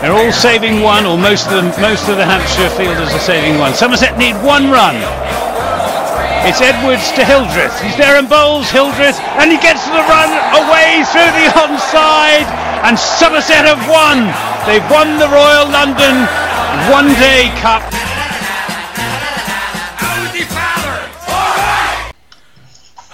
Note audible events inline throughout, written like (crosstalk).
They're all saving one, or most of them. Most of the Hampshire fielders are saving one. Somerset need one run. It's Edwards to Hildreth. He's there and bowls Hildreth, and he gets the run away through the onside, and Somerset have won. They've won the Royal London One Day Cup.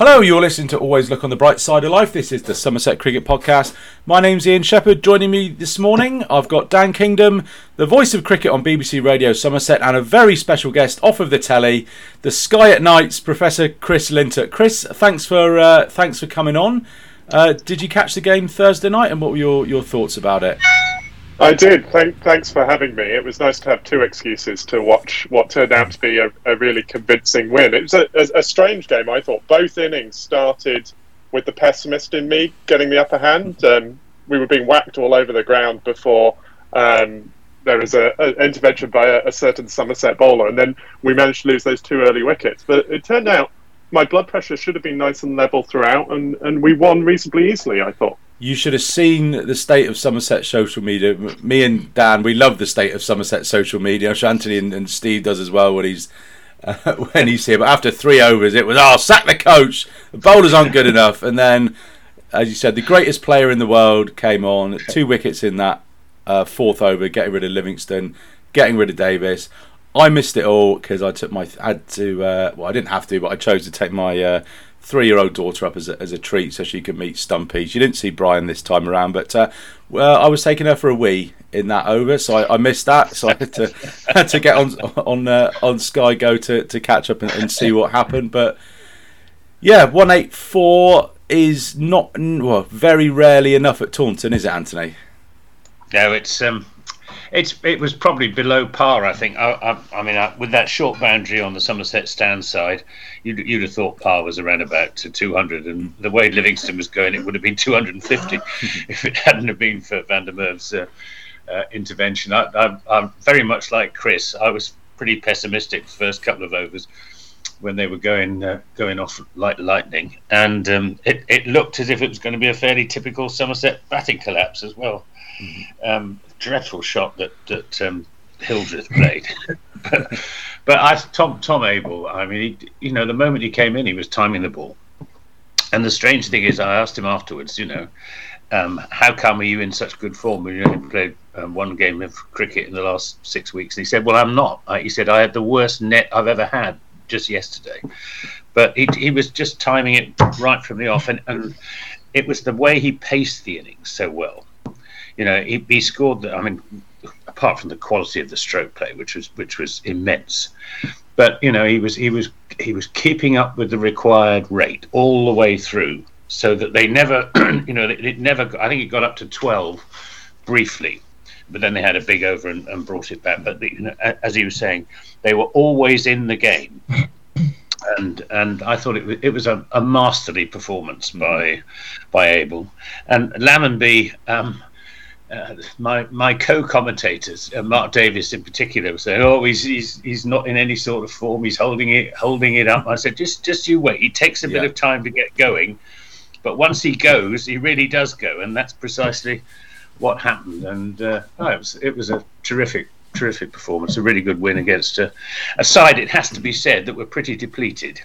Hello, you're listening to Always Look on the Bright Side of Life. This is the Somerset Cricket Podcast. My name's Ian Shepherd. Joining me this morning, I've got Dan Kingdom, the voice of cricket on BBC Radio Somerset, and a very special guest off of the telly, the Sky at Nights, Professor Chris Lintott. Chris, thanks for uh, thanks for coming on. Uh, did you catch the game Thursday night, and what were your, your thoughts about it? I did. Thank, thanks for having me. It was nice to have two excuses to watch what turned out to be a, a really convincing win. It was a, a, a, strange game, I thought. Both innings started with the pessimist in me getting the upper hand. Um, we were being whacked all over the ground before um, there was an intervention by a, certain Somerset bowler, and then we managed to lose those two early wickets. But it turned out my blood pressure should have been nice and level throughout, and, and we won reasonably easily, I thought you should have seen the state of Somerset social media. Me and Dan, we love the state of Somerset social media. I'm sure Anthony and, and Steve does as well when he's uh, (laughs) when he's here. But after three overs, it was oh sack the coach. The bowlers aren't good enough. And then, as you said, the greatest player in the world came on. Two wickets in that uh, fourth over, getting rid of Livingstone, getting rid of Davis. I missed it all because I took my had to. Uh, well, I didn't have to, but I chose to take my uh, three-year-old daughter up as a, as a treat so she could meet Stumpy. She didn't see Brian this time around, but uh, well, I was taking her for a wee in that over, so I, I missed that. So I had to (laughs) had to get on on uh, on Sky Go to, to catch up and, and see what happened. But yeah, one eight four is not well very rarely enough at Taunton, is it, Anthony? No, it's um, it's it was probably below par. I think. I, I, I mean, I, with that short boundary on the Somerset stand side, you'd, you'd have thought par was around about to 200, and the way Livingstone was going, it would have been 250 (laughs) if it hadn't have been for Van der Merwe's uh, uh, intervention. I, am very much like Chris. I was pretty pessimistic the first couple of overs when they were going uh, going off like lightning, and um, it, it looked as if it was going to be a fairly typical Somerset batting collapse as well. Mm-hmm. Um, dreadful shot that that um, Hildreth played. (laughs) but, I, Tom Tom Abell, I mean, he, you know, the moment he came in, he was timing the ball. And the strange thing is, I asked him afterwards, you know, um, how come are you in such good form when you only played um, one game of cricket in the last six weeks? And he said, well, I'm not. I, he said, I had the worst net I've ever had just yesterday. But he, he was just timing it right from the off. And, and it was the way he paced the innings so well you know, he, he scored. I mean, apart from the quality of the stroke play, which was which was immense, but you know, he was he was he was keeping up with the required rate all the way through, so that they never, (clears throat) you know, it, it never. I think it got up to twelve briefly, but then they had a big over and, and brought it back. But the, you know, as he was saying, they were always in the game. (coughs) And and I thought it was, it was a, a masterly performance by by Abell and Lammonby. Um, uh, my my co-commentators, uh, Mark Davis in particular, were saying, "Oh, he's, he's he's not in any sort of form. He's holding it holding it up." I said, "Just just you wait. He takes a yeah. bit of time to get going, but once he goes, he really does go, and that's precisely what happened." And uh, oh, it was it was a terrific terrific performance, a really good win against a, a side. It has to be said that were pretty depleted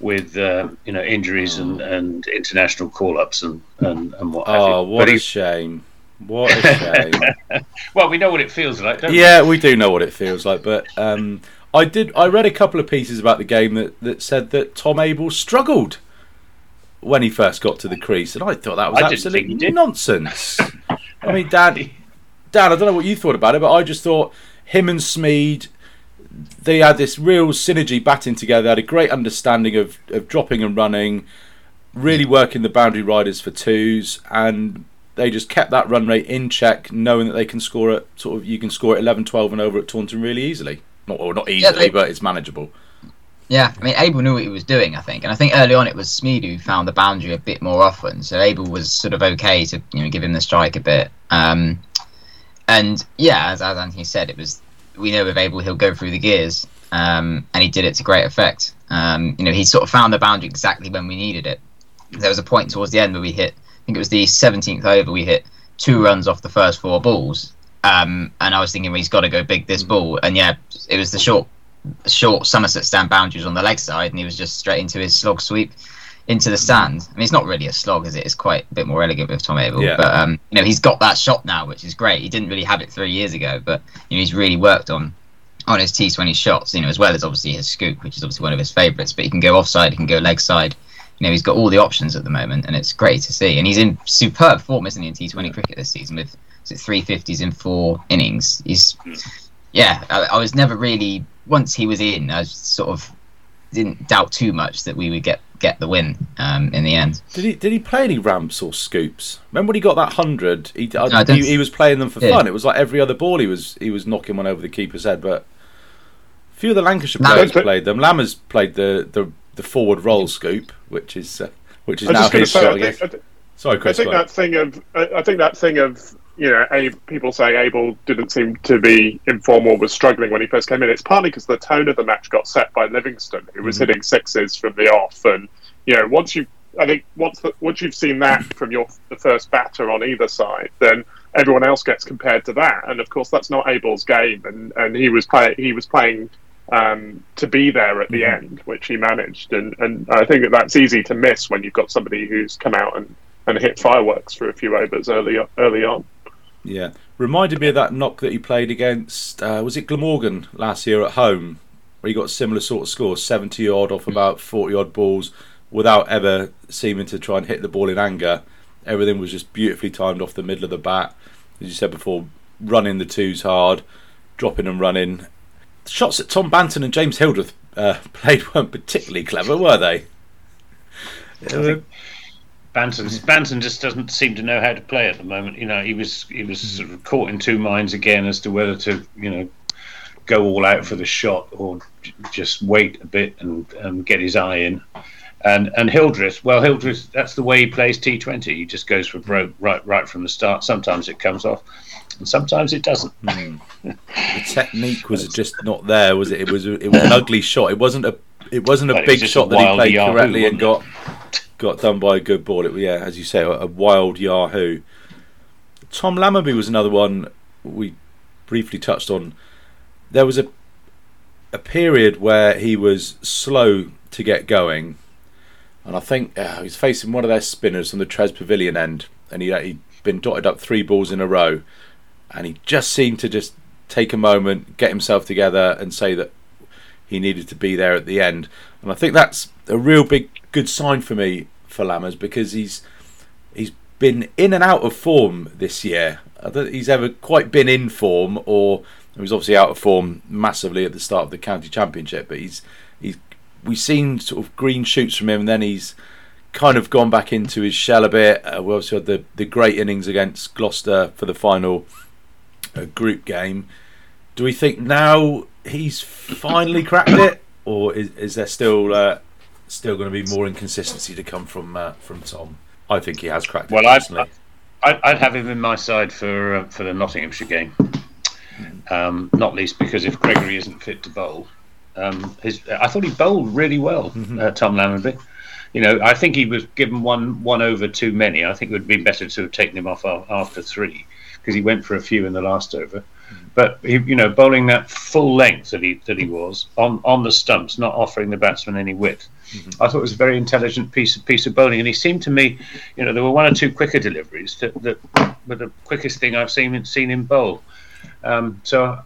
with uh, you know injuries and, and international call-ups and and, and what. Oh, what a shame! What a shame. (laughs) well, we know what it feels like, yeah, we? we? do know what it feels like, but um, I did. I read a couple of pieces about the game that, that said that Tom Abell struggled when he first got to the crease, and I thought that was absolutely nonsense. (laughs) I mean, Dan, Dan, I don't know what you thought about it, but I just thought him and Smeed. They had this real synergy batting together. They had a great understanding of, of dropping and running, really working the boundary riders for twos, and they just kept that run rate in check, knowing that they can score it. Sort of, you can score it 11, 12 and over at Taunton really easily. Not well, not easily, yeah, they, but it's manageable. Yeah, I mean, Abell knew what he was doing, I think, and I think early on it was Smeed who found the boundary a bit more often. So Abell was sort of okay to you know give him the strike a bit. Um, and yeah, as, as Anthony said, it was we know with Abell he'll go through the gears, um, and he did it to great effect. Um, you know, he sort of found the boundary exactly when we needed it. There was a point towards the end where we hit think it was the 17th over we hit two runs off the first four balls, Um, and I was thinking, well, he's got to go big this ball. And yeah, it was the short, short Somerset stand boundaries on the leg side, and he was just straight into his slog sweep into the stand. I mean, it's not really a slog, is it? It's quite a bit more elegant with Tom Abell. Yeah. But um, you know, he's got that shot now, which is great. He didn't really have it three years ago, but you know, he's really worked on on his T20 shots. You know, as well as obviously his scoop, which is obviously one of his favourites. But he can go offside, he can go leg side. You know, he's got all the options at the moment, and it's great to see. And he's in superb form, isn't he, in T20 cricket this season with it three fifties in four innings. He's yeah. I, I was never really once he was in, I sort of didn't doubt too much that we would get get the win um, in the end. Did he did he play any ramps or scoops? Remember when he got that hundred? He, I he he was playing them for Yeah. fun. It was like every other ball he was he was knocking one over the keeper's head. But a few of the Lancashire players played them. Lammers played the, the, the forward roll scoop, which is uh, which is I was now just going to his say, shot. I think, I, th- Sorry, I think that thing of, I think that thing of, you know, Abe, people say Abell didn't seem to be informal, was struggling when he first came in. It's partly because the tone of the match got set by Livingstone, who was Mhm. hitting sixes from the off, and you know, once you, I think once the, once you've seen that from your the first batter on either side, then everyone else gets compared to that, and of course that's not Abell's game, and and he was play he was playing. Um, to be there at the Mhm. end, which he managed, and, and I think that that's easy to miss when you've got somebody who's come out and, and hit fireworks for a few overs early early on. Yeah, reminded me of that knock that he played against. Uh, was it Glamorgan last year at home, where he got a similar sort of score, seventy odd off about forty odd balls, without ever seeming to try and hit the ball in anger. Everything was just beautifully timed off the middle of the bat, as you said before, running the twos hard, dropping and running. The shots that Tom Banton and James Hildreth uh, (laughs) played weren't particularly clever, were they? think- Banton, Banton just doesn't seem to know how to play at the moment. You know, he was he was sort of caught in two minds again as to whether to you know go all out for the shot or j- just wait a bit and um, get his eye in. And and Hildreth, well, Hildreth, that's the way he plays T20. He just goes for broke right right from the start. Sometimes it comes off, and sometimes it doesn't. (laughs) the technique was just not there, was it? It was it was an ugly shot. It wasn't a it wasn't a But was big shot a that he played Yahoo, correctly and got got done by a good ball. It yeah, as you say, a, a wild Yahoo. Tom Lammonby was another one we briefly touched on. There was a a period where he was slow to get going, and I think uh, he was facing one of their spinners from the Tres Pavilion end, and he he'd been dotted up three balls in a row, and he just seemed to just take a moment, get himself together, and say that he needed to be there at the end. And I think that's a real big good sign for me for Lammers because he's he's been in and out of form this year. I don't think he's ever quite been in form, or he was obviously out of form massively at the start of the county championship. But he's he's we've seen sort of green shoots from him, and then he's kind of gone back into his shell a bit. Uh, we obviously had the the great innings against Gloucester for the final uh, group game. Do we think now he's finally cracked it, or is, is there still uh, still going to be more inconsistency to come from uh, from Tom? I think he has cracked it. Well, I- personally. I'd, I'd have him in my side for uh, for the Nottinghamshire game. Um, not least because if Gregory isn't fit to bowl, um, his I thought he bowled really well, uh, Tom Lammonby. You know, I think he was given one one over too many. I think it would have been better to have taken him off after three because he went for a few in the last over. But he, you know, bowling that full length that he that he was on on the stumps, not offering the batsman any width. I thought it was a very intelligent piece of piece of bowling, and he seemed to me, you know, there were one or two quicker deliveries that, that were the quickest thing I've seen seen him bowl. Um, so,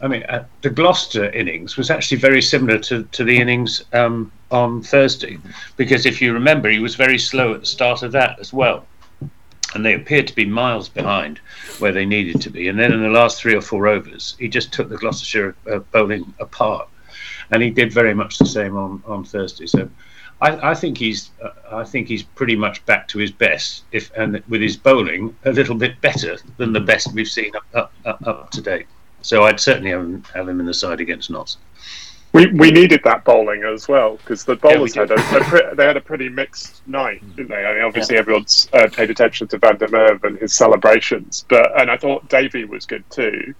I mean, uh, the Gloucester innings was actually very similar to, to the innings um, on Thursday, because if you remember, he was very slow at the start of that as well. And they appeared to be miles behind where they needed to be. And then in the last three or four overs, he just took the Gloucestershire uh, bowling apart. And he did very much the same on, on Thursday. So I, I think he's uh, I think he's pretty much back to his best, if and with his bowling a little bit better than the best we've seen up, up, up, up to date. So I'd certainly have him, have him in the side against Notts. We, we needed that bowling as well because the bowlers we had a, a pre- they had a pretty mixed night, didn't they? I mean, obviously everyone's uh, paid attention to Van der Merwe and his celebrations, but and I thought Davey was good too.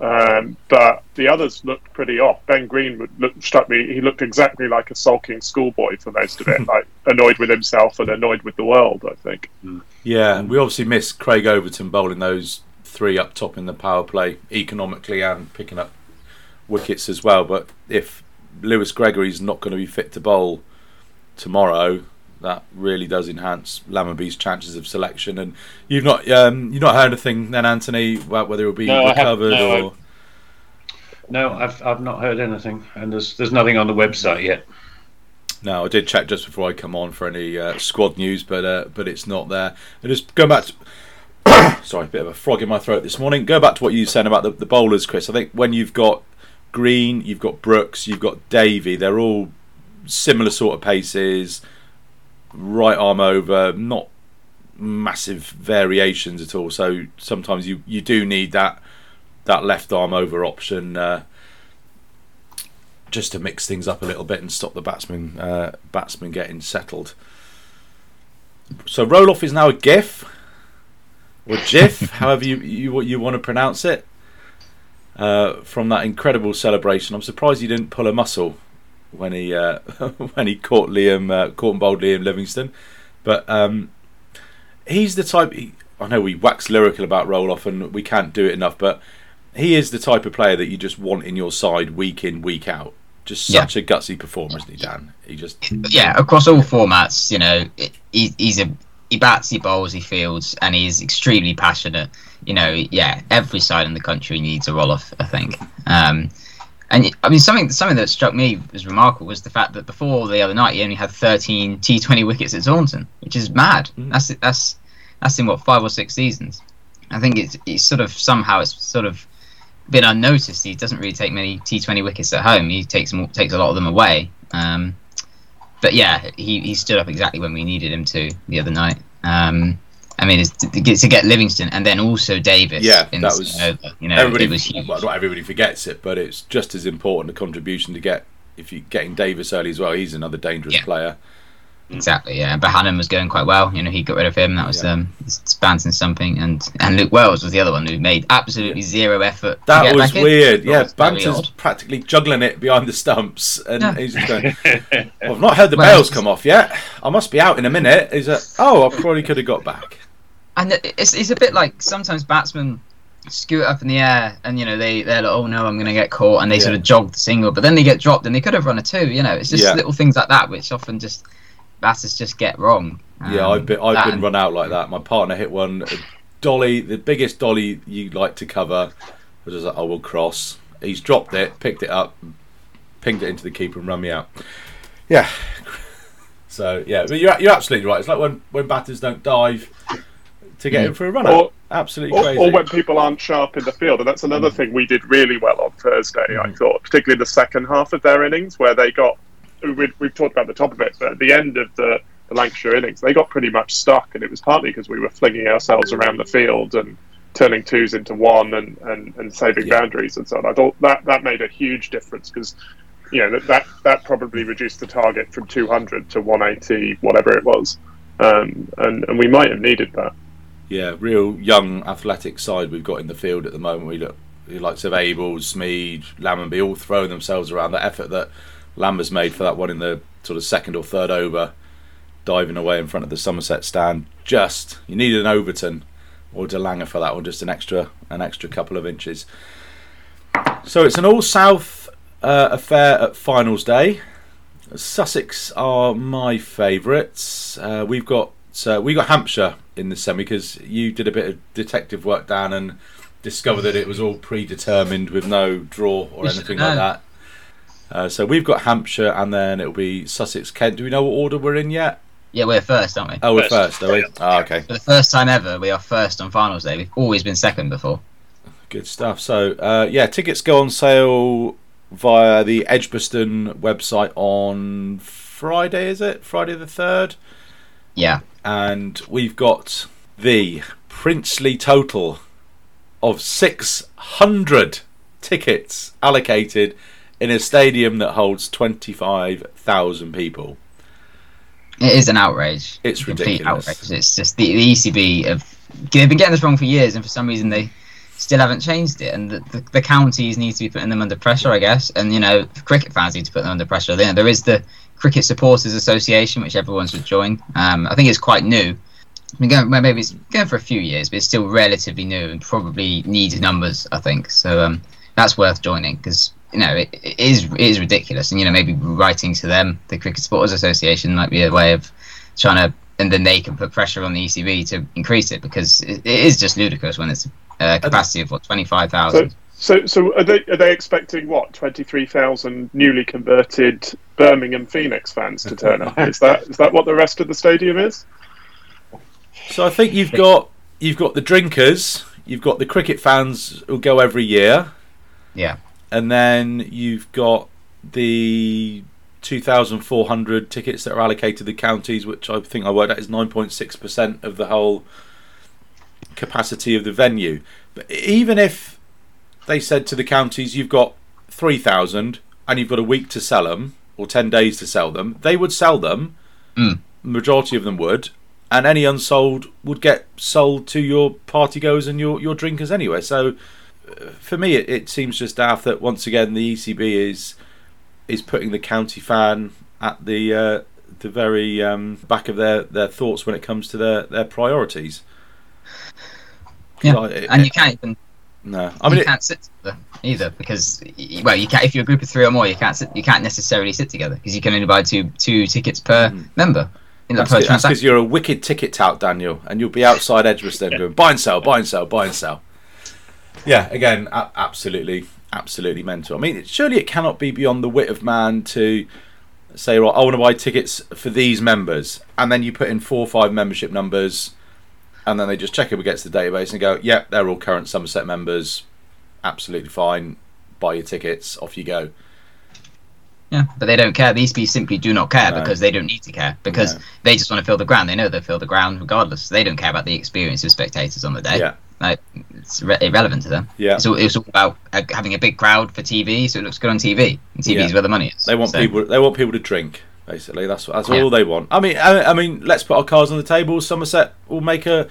Um, but the others looked pretty off. Ben Green would look, struck me; he looked exactly like a sulking schoolboy for most of it, (laughs) like annoyed with himself and annoyed with the world. I think. Yeah, and we obviously missed Craig Overton bowling those three up top in the power play economically and picking up wickets as well. But if Lewis Gregory's not going to be fit to bowl tomorrow, that really does enhance Lammonby's chances of selection. And you've not um, you've not heard anything then, Anthony, about whether will be No, recovered No, or. No, I've I've not heard anything, and there's there's nothing on the website yet. No, I did check just before I come on for any uh, squad news, but uh, but it's not there. And just go back to (coughs) sorry, a bit of a frog in my throat this morning. Go back to what you were saying about the, the bowlers, Chris. I think when you've got Green, you've got Brooks, you've got Davey. They're all similar sort of paces, right arm over, not massive variations at all. So sometimes you, you do need that that left arm over option uh, just to mix things up a little bit and stop the batsman uh, batsman getting settled. So Roelof is now a GIF or GIF, (laughs) however you you you want to pronounce it. Uh, from that incredible celebration, I'm surprised he didn't pull a muscle when he uh, (laughs) when he caught Liam uh, caught and bowled Liam Livingstone, but um, he's the type. He, I know we wax lyrical about Roelof and we can't do it enough, but he is the type of player that you just want in your side week in week out. Just Yeah. such a gutsy performer, isn't he, Dan? He just yeah, across all formats, you know, he, he's a he bats, he bowls, he fields, and he's extremely passionate. You know, yeah, every side in the country needs a Roelof. I think. Um, and I mean, something something that struck me as remarkable was the fact that before the other night, he only had 13 T20 wickets at Taunton, which is mad. Mm. That's that's that's in what five or six seasons. I think it's it's sort of somehow it's sort of been unnoticed. He doesn't really take many T20 wickets at home. He takes takes a lot of them away. Um, but yeah, he, he stood up exactly when we needed him to the other night. Um, I mean, it's to, to get, Livingstone and then also Davis. Yeah, that was- over, you know, everybody. was huge. well, not everybody forgets it, but it's just as important a contribution to get if you're getting Davis early as well. He's another dangerous Yeah. player. Exactly, yeah. But Hannon was going quite well. You know, he got rid of him. That was Yeah. um, Banton something, and and Luke Wells was the other one who made absolutely zero effort. That was in. weird. That Yeah, was Banton's practically juggling it behind the stumps, and Yeah. he's just going. (laughs) "Well, I've not heard the Well, bails come off yet. I must be out in a minute. He's like, oh, I probably could have got back. And it's it's a bit like sometimes batsmen scoot up in the air, and you know they they're like, oh no, I'm gonna get caught, and they sort of jog the single, but then they get dropped, and they could have run a two. You know, it's just Yeah. little things like that which often just batters just get wrong. Yeah, Um, I've been I've that been and- run out like that. My partner hit one uh, dolly, the biggest dolly you like to cover. I was like, I will cross. He's dropped it, picked it up, pinged it into the keeper, and run me out. Yeah. (laughs) So yeah, but you're you're absolutely right. It's like when when batters don't dive to get in mm. for a run out. Or- Absolutely or, crazy. or when people aren't sharp in the field. And that's another mm. thing we did really well on Thursday, I mm. thought, particularly in the second half of their innings, where they got. We've, we've talked about the top of it, but at the end of the, the Lancashire innings, they got pretty much stuck, and it was partly because we were flinging ourselves around the field and turning twos into one and, and, and saving Yeah. boundaries and so on. I thought that, that made a huge difference because. You know that, that that probably reduced the target from 200 to 180, whatever it was, um, and and we might have needed that. Yeah, real young athletic side we've got in the field at the moment. We look the likes of Abell, Smeed, Lammonby all throwing themselves around. The effort that Lamber's made for that one in the sort of second or third over, diving away in front of the Somerset stand. Just you needed an Overton or de Lange for that one, just an extra an extra couple of inches. So it's an all south uh, affair at finals day. Sussex are my favourites. Uh, we've got uh, we got Hampshire in the semi because you did a bit of detective work down and discovered that it was all predetermined with no draw or anything like that. Uh, so we've got Hampshire and then it'll be Sussex Kent. Do we know what order we're in yet? Yeah, we're first, aren't we? Oh, we're First. first, are we? Ah, okay. For the first time ever, we are first on finals day. We've always been second before. Good stuff. So, uh, yeah, tickets go on sale via the Edgbaston website on Friday, is it? Friday the 3rd? Yeah. And we've got the princely total of 600 tickets allocated in a stadium that holds 25,000 people. It is an outrage. It's ridiculous. outrage. It's just the, the ECB have they've been getting this wrong for years, and for some reason they still haven't changed it. And the, the, the counties need to be putting them under pressure, I guess. And you know, cricket fans need to put them under pressure. There, there is the Cricket Supporters Association, which everyone should join. Um, I think it's quite new. I mean, going, well, maybe it's going for a few years, but it's still relatively new and probably needs numbers. I think so. Um, that's worth joining because you know it, it is it is ridiculous, and you know maybe writing to them, the Cricket Supporters Association, might be a way of trying to, and then they can put pressure on the ECB to increase it because it, it is just ludicrous when it's uh, a capacity of what twenty five thousand. So, so are they are they expecting what twenty three thousand newly converted Birmingham Phoenix fans to turn up? Is that is that what the rest of the stadium is? So I think you've got you've got the drinkers, you've got the cricket fans who go every year, Yeah, and then you've got the 2,400 tickets that are allocated to the counties, which I think I worked out is 9.6% of the whole capacity of the venue. But even if they said to the counties, you've got 3,000 and you've got a week to sell them, or 10 days to sell them, they would sell them. Mm. Majority of them would. And any unsold would get sold to your party goers and your, your drinkers anyway. So for me, it, it seems just daft that once again the ECB is is putting the county fan at the uh, the very um, back of their, their thoughts when it comes to their, their priorities. yeah, Like, it- and you can't even No, I mean, you it, can't sit together either because well, you can't if you're a group of three or more, you can't sit, you can't necessarily sit together because you can only buy two two tickets per member. In the that's because you're a wicked ticket tout, Daniel, and you'll be outside Edgbaston going buy and sell, buy and sell, buy and sell. Yeah, again, a- absolutely, absolutely mental. I mean, it- surely it cannot be beyond the wit of man to say, right, I want to buy tickets for these members, and then you put in four or five membership numbers, and then they just check it against the database and go, yep, they're all current Somerset members, absolutely fine. Buy your tickets, off you go. Yeah, but they don't care. These people simply do not care No. because they don't need to care because No. they just want to fill the ground. They know they'll fill the ground regardless. They don't care about the experience of spectators on the day. Yeah. Like, it's re- irrelevant to them. Yeah. So it's all about uh, having a big crowd for TV, so it looks good on TV. And TV is where the money is. They want So- people. They want people to drink. Basically, that's that's Yeah. all they want. I mean, I, I mean, let's put our cards on the table. Somerset will make a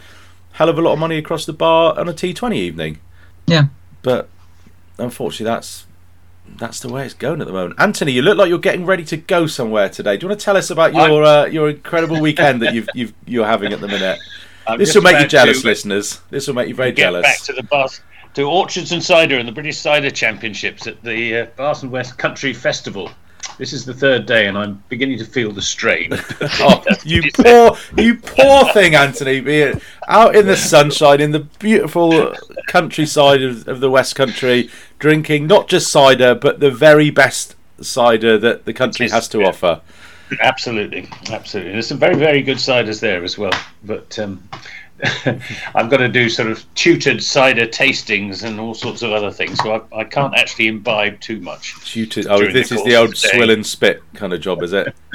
hell of a lot of money across the bar on a T Twenty evening. Yeah. But unfortunately, that's that's the way it's going at the moment. Anthony, you look like you're getting ready to go somewhere today. Do you want to tell us about your uh, your incredible weekend that you've you've you're having at the minute? I'm This will make you jealous, to listeners. This will make you very Get jealous. back to the Bath, to Orchards and Cider and the British Cider Championships at the uh, Bath and West Country Festival. This is the third day, and I'm beginning to feel the strain. (laughs) (laughs) Oh, you poor, you poor thing, Anthony. Being out in the sunshine, in the beautiful countryside of, of the West Country, drinking not just cider, but the very best cider that the country has to yeah. offer. Absolutely, absolutely. There's some very, very good ciders there as well. But um, (laughs) I've got to do sort of tutored cider tastings and all sorts of other things, so I, I can't actually imbibe too much. Shooted. Oh, this the is the old the swill and spit kind of job, is it? (laughs)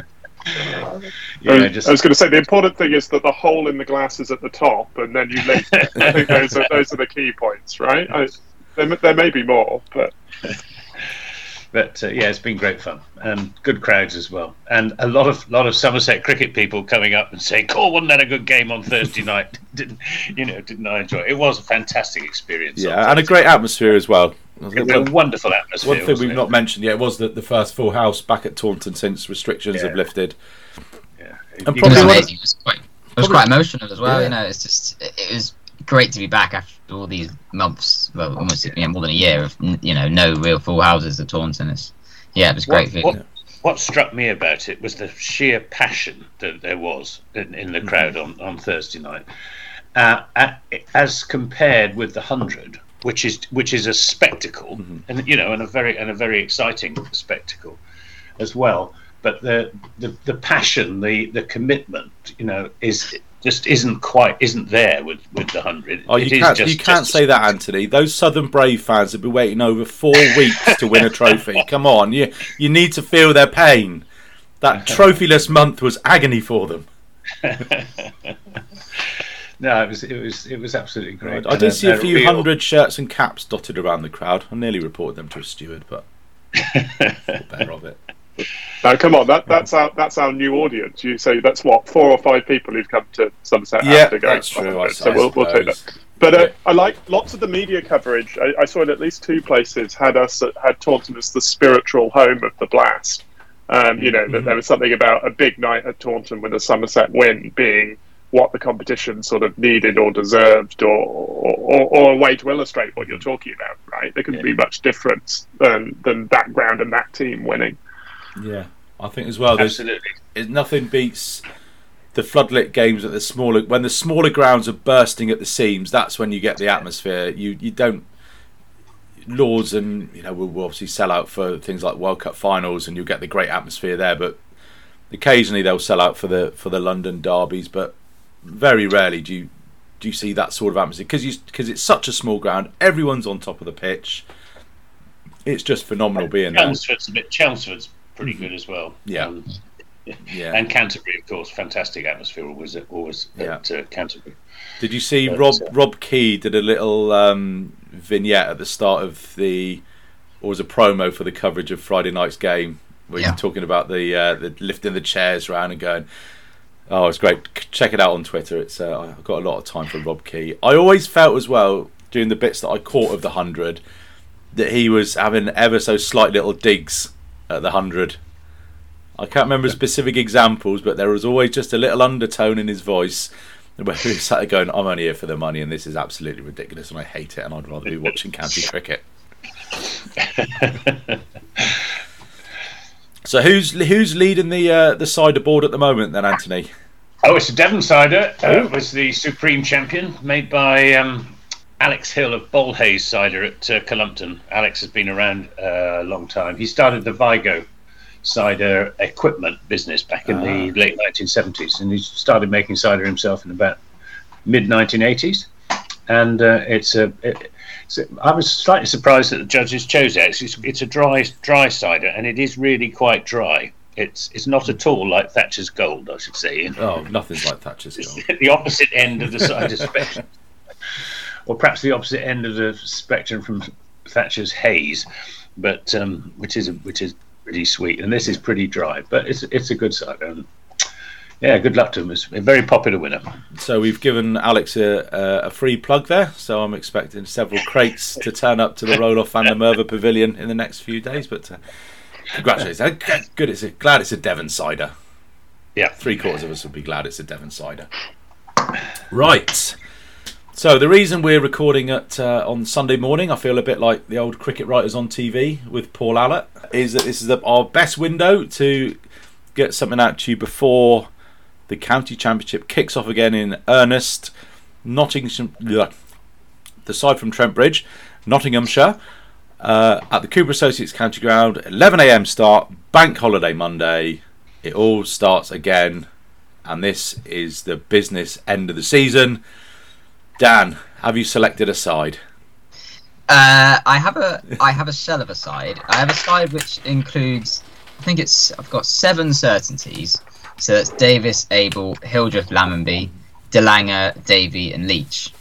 Yeah, I, just I was going to say the important thing is that the hole in the glass is at the top, and then you lift it. I think those are those are the key points, right? I, there, there may be more, but But uh, yeah, it's been great fun and good crowds as well, and a lot of lot of Somerset cricket people coming up and saying, "Oh, wasn't that a good game on Thursday night?" (laughs) Didn't you know? Didn't I enjoy it? It was a fantastic experience. Yeah, and a great atmosphere as well. It was a wonderful atmosphere. One thing we've it? not mentioned yet was that the first full house back at Taunton since restrictions have lifted. Yeah. And You It was Probably of- amazing. It was quite, it was probably- quite emotional as well. Yeah. You know, it's just it, it was great to be back after all these months, well, almost know, more than a year of you know no real full houses at Taunton. It's, yeah, it was great. What, what, what struck me about it was the sheer passion that there was in, in the Mm-hmm. crowd on, on Thursday night, uh, as compared with the hundred, which is which is a spectacle, Mm-hmm. and you know, and a very and a very exciting spectacle as well. But the the, the passion, the the commitment, you know, is just isn't quite isn't there with, with the hundred. Oh, you It is can't just- you can't just- say that, Anthony. Those Southern Brave fans have been waiting over four (laughs) weeks to win a trophy. Come on, you you need to feel their pain. That (laughs) trophyless month was agony for them. (laughs) No, it was it was it was absolutely great. I And did see a few real- hundred shirts and caps dotted around the crowd. I nearly reported them to a steward, but better of it. No, come on, that that's our that's our new audience. You say that's what four or five people who've come to Somerset Yeah, after going. that's true, I so we'll, we'll take that. But uh, I like lots of the media coverage. I, I saw in at least two places had us had Taunton as the spiritual home of the blast. Um, you know that there was something about a big night at Taunton with a Somerset win being what the competition sort of needed or deserved, or or, or a way to illustrate what you're talking about. Right? There couldn't Yeah. be much difference than than that ground and that team winning. Yeah, I think as well. Absolutely. nothing beats the floodlit games at the smaller when the smaller grounds are bursting at the seams. That's when you get the atmosphere. You you don't Lords and you know will, obviously sell out for things like World Cup finals, and you'll get the great atmosphere there. But occasionally they'll sell out for the for the London derbies, but very rarely do you do you see that sort of atmosphere because you because it's such a small ground. Everyone's on top of the pitch. It's just phenomenal being there. Chelmsford's a bit. Chelmsford's pretty good as well. Yeah. Um, (laughs) Yeah. and Canterbury, of course, fantastic atmosphere always at always Yeah. at uh, Canterbury. Did you see But, Rob uh, Rob Key did a little um, vignette at the start of the or was a promo for the coverage of Friday night's game where Yeah. he's talking about the uh, the lifting the chairs around and going oh it's great check it out on Twitter it's uh, I've got a lot of time for Rob Key I always felt as well during the bits that I caught of the 100 that he was having ever so slight little digs at the 100 I can't remember specific examples, but there was always just a little undertone in his voice where he was sat there going, I'm only here for the money and this is absolutely ridiculous and I hate it and I'd rather be watching county (laughs) cricket. So who's who's leading the uh, the cider board at the moment then, Anthony? Oh, it's a Devon cider. Oh. Uh, was the supreme champion made by um, Alex Hill of Bollhayes cider at uh, Cullompton. Alex has been around uh, a long time. He started the Vigo cider equipment business back in the Ah. late 1970s, and he started making cider himself in about mid 1980s. And uh, it's a. It, so I was slightly surprised that the judges chose it. It's, it's a dry, dry cider, and it is really quite dry. It's it's not at all like Thatcher's Gold, I should say. Oh, nothing's like Thatcher's Gold. (laughs) the opposite end of the cider (laughs) spectrum, or perhaps the opposite end of the spectrum from Thatcher's Haze, but um, which is which is pretty sweet, and this is pretty dry, but it's it's a good cider. And, yeah, good luck to him. It's a very popular winner. So we've given Alex a, a, free plug there. So I'm expecting several crates to turn up to the Roelof van der Merwe Pavilion in the next few days. But uh, congratulations! Uh, Good. It's a, glad it's a Devon cider. Yeah. Three quarters of us would be glad it's a Devon cider. Right. So the reason we're recording at uh, on Sunday morning, I feel a bit like the old cricket writers on TV with Paul Allott, is that this is the, our best window to get something out to you before the county championship kicks off again in earnest. Nottingham, bleh, the side from Trent Bridge, Nottinghamshire, uh, at the Cooper Associates County Ground, 11 a.m. start, Bank Holiday Monday. It all starts again, and this is the business end of the season. Dan, have you selected a side? Uh, I have a I have a shell of a side. I have a side which includes I think it's I've got seven certainties. So that's Davis, Abell, Hildreth, Lammonby, Delanger, Davey, and Leach.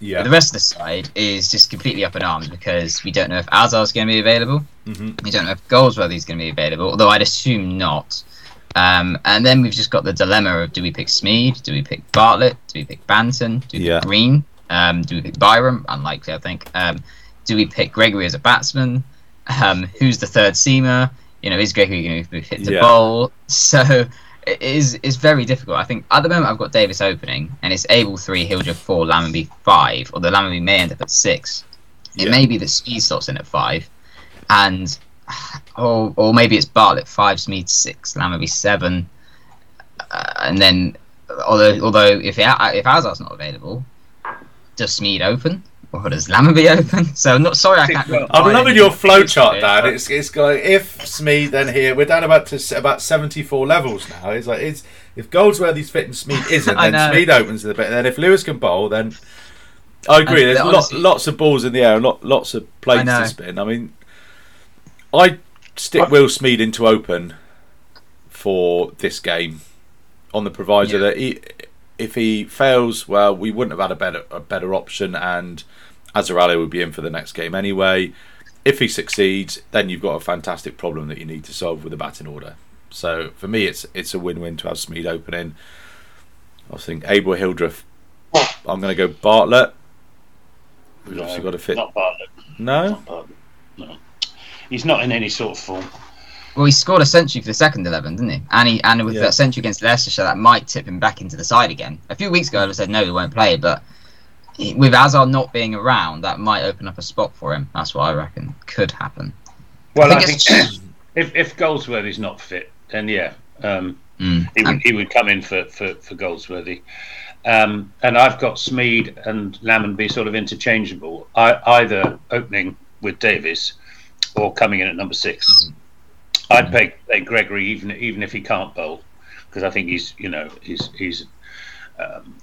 Yeah. The rest of the side is just completely up in arms because we don't know if Azhar's going to be available. Mhm. We don't know if Goldsworthy's going to be available, although I'd assume not. Um, and then we've just got the dilemma of do we pick Smeed, do we pick Bartlett, do we pick Banton, do we Yeah. pick Green, um, do we pick Byrom? Unlikely, I think. Um, do we pick Gregory as a batsman? Um, who's the third seamer? You know, is Gregory going to be fit to Yeah. bowl? So (laughs) it is it's very difficult. I think at the moment I've got Davis opening, and it's Abell three, Hildreth four, Lammonby five, although Lammonby may end up at six. It Yeah. may be that Smeed slots in at five, and or or maybe it's Bartlett five, Smeed six, Lammonby seven, uh, and then although although if it, if Azhar's not available, does Smeed open or does Lammonby open? (laughs) So I'm not sorry I can't. Well, I'm loving your flow chart, Dad. It's it's like if Smeed, then here we're down about to about seventy four levels now. It's like it's if Goldsworthy's fit and Smeed (laughs) isn't, then. Smeed opens the bit. And then if Lewis can bowl, then I agree. And There's lot, honestly- lots of balls in the air, lot, lots of plates to spin. I mean, I stick Will Smeed into open for this game on the proviso Yeah. that he, if he fails, well, we wouldn't have had a better a better option, and Azhar Ali would be in for the next game anyway. If he succeeds, then you've got a fantastic problem that you need to solve with the batting order. So for me, it's it's a win-win to have Smeed opening. I think Abell Hildreth. I'm going to go Bartlett. We've obviously got to fit. Not Bartlett. No, Not Bartlett. No. He's not in any sort of form. Well, he scored a century for the second eleven, didn't he? And he and with Yeah. that century against Leicestershire, that might tip him back into the side again. A few weeks ago, I said no, he won't play, but he- with Azhar not being around, that might open up a spot for him. That's what I reckon could happen. Well, I I think, think (clears throat) if if Goldsworthy's not fit, then yeah, um, Mm. he would And- he would come in for for, for Goldsworthy. Um, and I've got Smeed and Lammonby sort of interchangeable, I, either opening with Davis or coming in at number 6 I'd play, play Gregory even even if he can't bowl, because I think he's you know he's he's, um,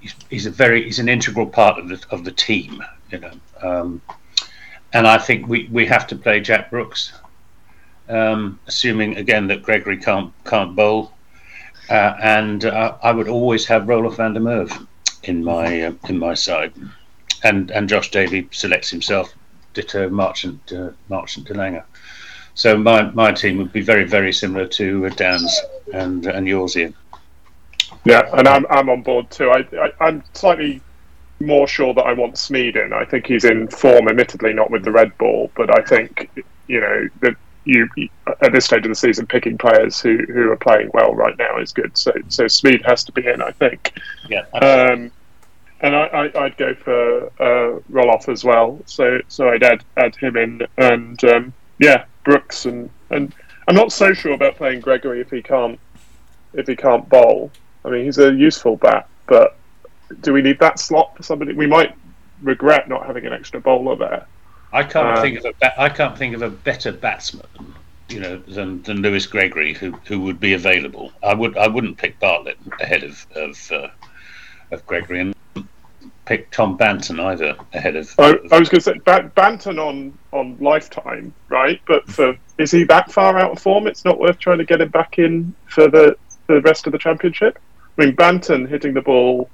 he's he's a very he's an integral part of the of the team, you know. Um, and I think we, we have to play Jack Brooks, um, assuming again that Gregory can't can't bowl, uh, and uh, I would always have Roelof van der Merwe in my uh, in my side, and and Josh Davey selects himself, ditto Marchant uh, Marchant de Lange. So my, my team would be very very similar to uh, Dan's and and yours, Ian. Yeah, and I'm I'm on board too. I, I I'm slightly more sure that I want Smeed in. I think he's in form, admittedly not with the red ball, but I think you know that you at this stage of the season picking players who, who are playing well right now is good. So so Smeed has to be in, I think. Yeah, Um, and I, I, I'd go for uh, Roelof as well. So so I'd add add him in, and um, yeah, Brooks and and I'm not so sure about playing Gregory if he can't if he can't bowl. I mean, he's a useful bat, but do we need that slot for somebody? We might regret not having an extra bowler there. I can't Um, think of a ba- I can't think of a better batsman, you know, than, than Lewis Gregory who, who would be available. I would I wouldn't pick Bartlett ahead of of, uh, of Gregory and pick Tom Banton either ahead of. I, I was going to say ba- Banton on on lifetime, right? But for is he that far out of form? It's not worth trying to get him back in for the for the rest of the championship. I mean, Banton hitting the ball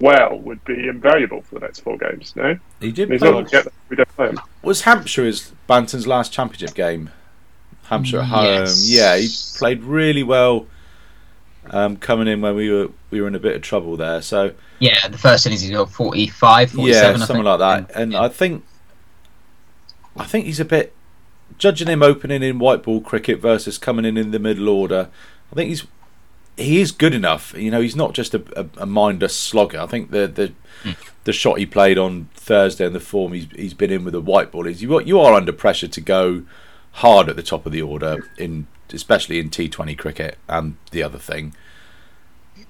well would be invaluable for the next four games. No, He did he's play. not get We don't play him. Was Hampshire his Banton's last championship game? Hampshire at mm, home. Yes. Yeah, he played really well. Um, coming in when we were we were in a bit of trouble there. So Yeah, the first innings he got 45, 47, yeah, something like that. And I think I think he's a bit judging him opening in white ball cricket versus coming in in the middle order. I think he's he is good enough. You know, he's not just a, a, a mindless slogger. I think the the the shot he played on Thursday and the form he's he's been in with the white ball is you are- you are under pressure to go hard at the top of the order in especially in T20 cricket and the other thing.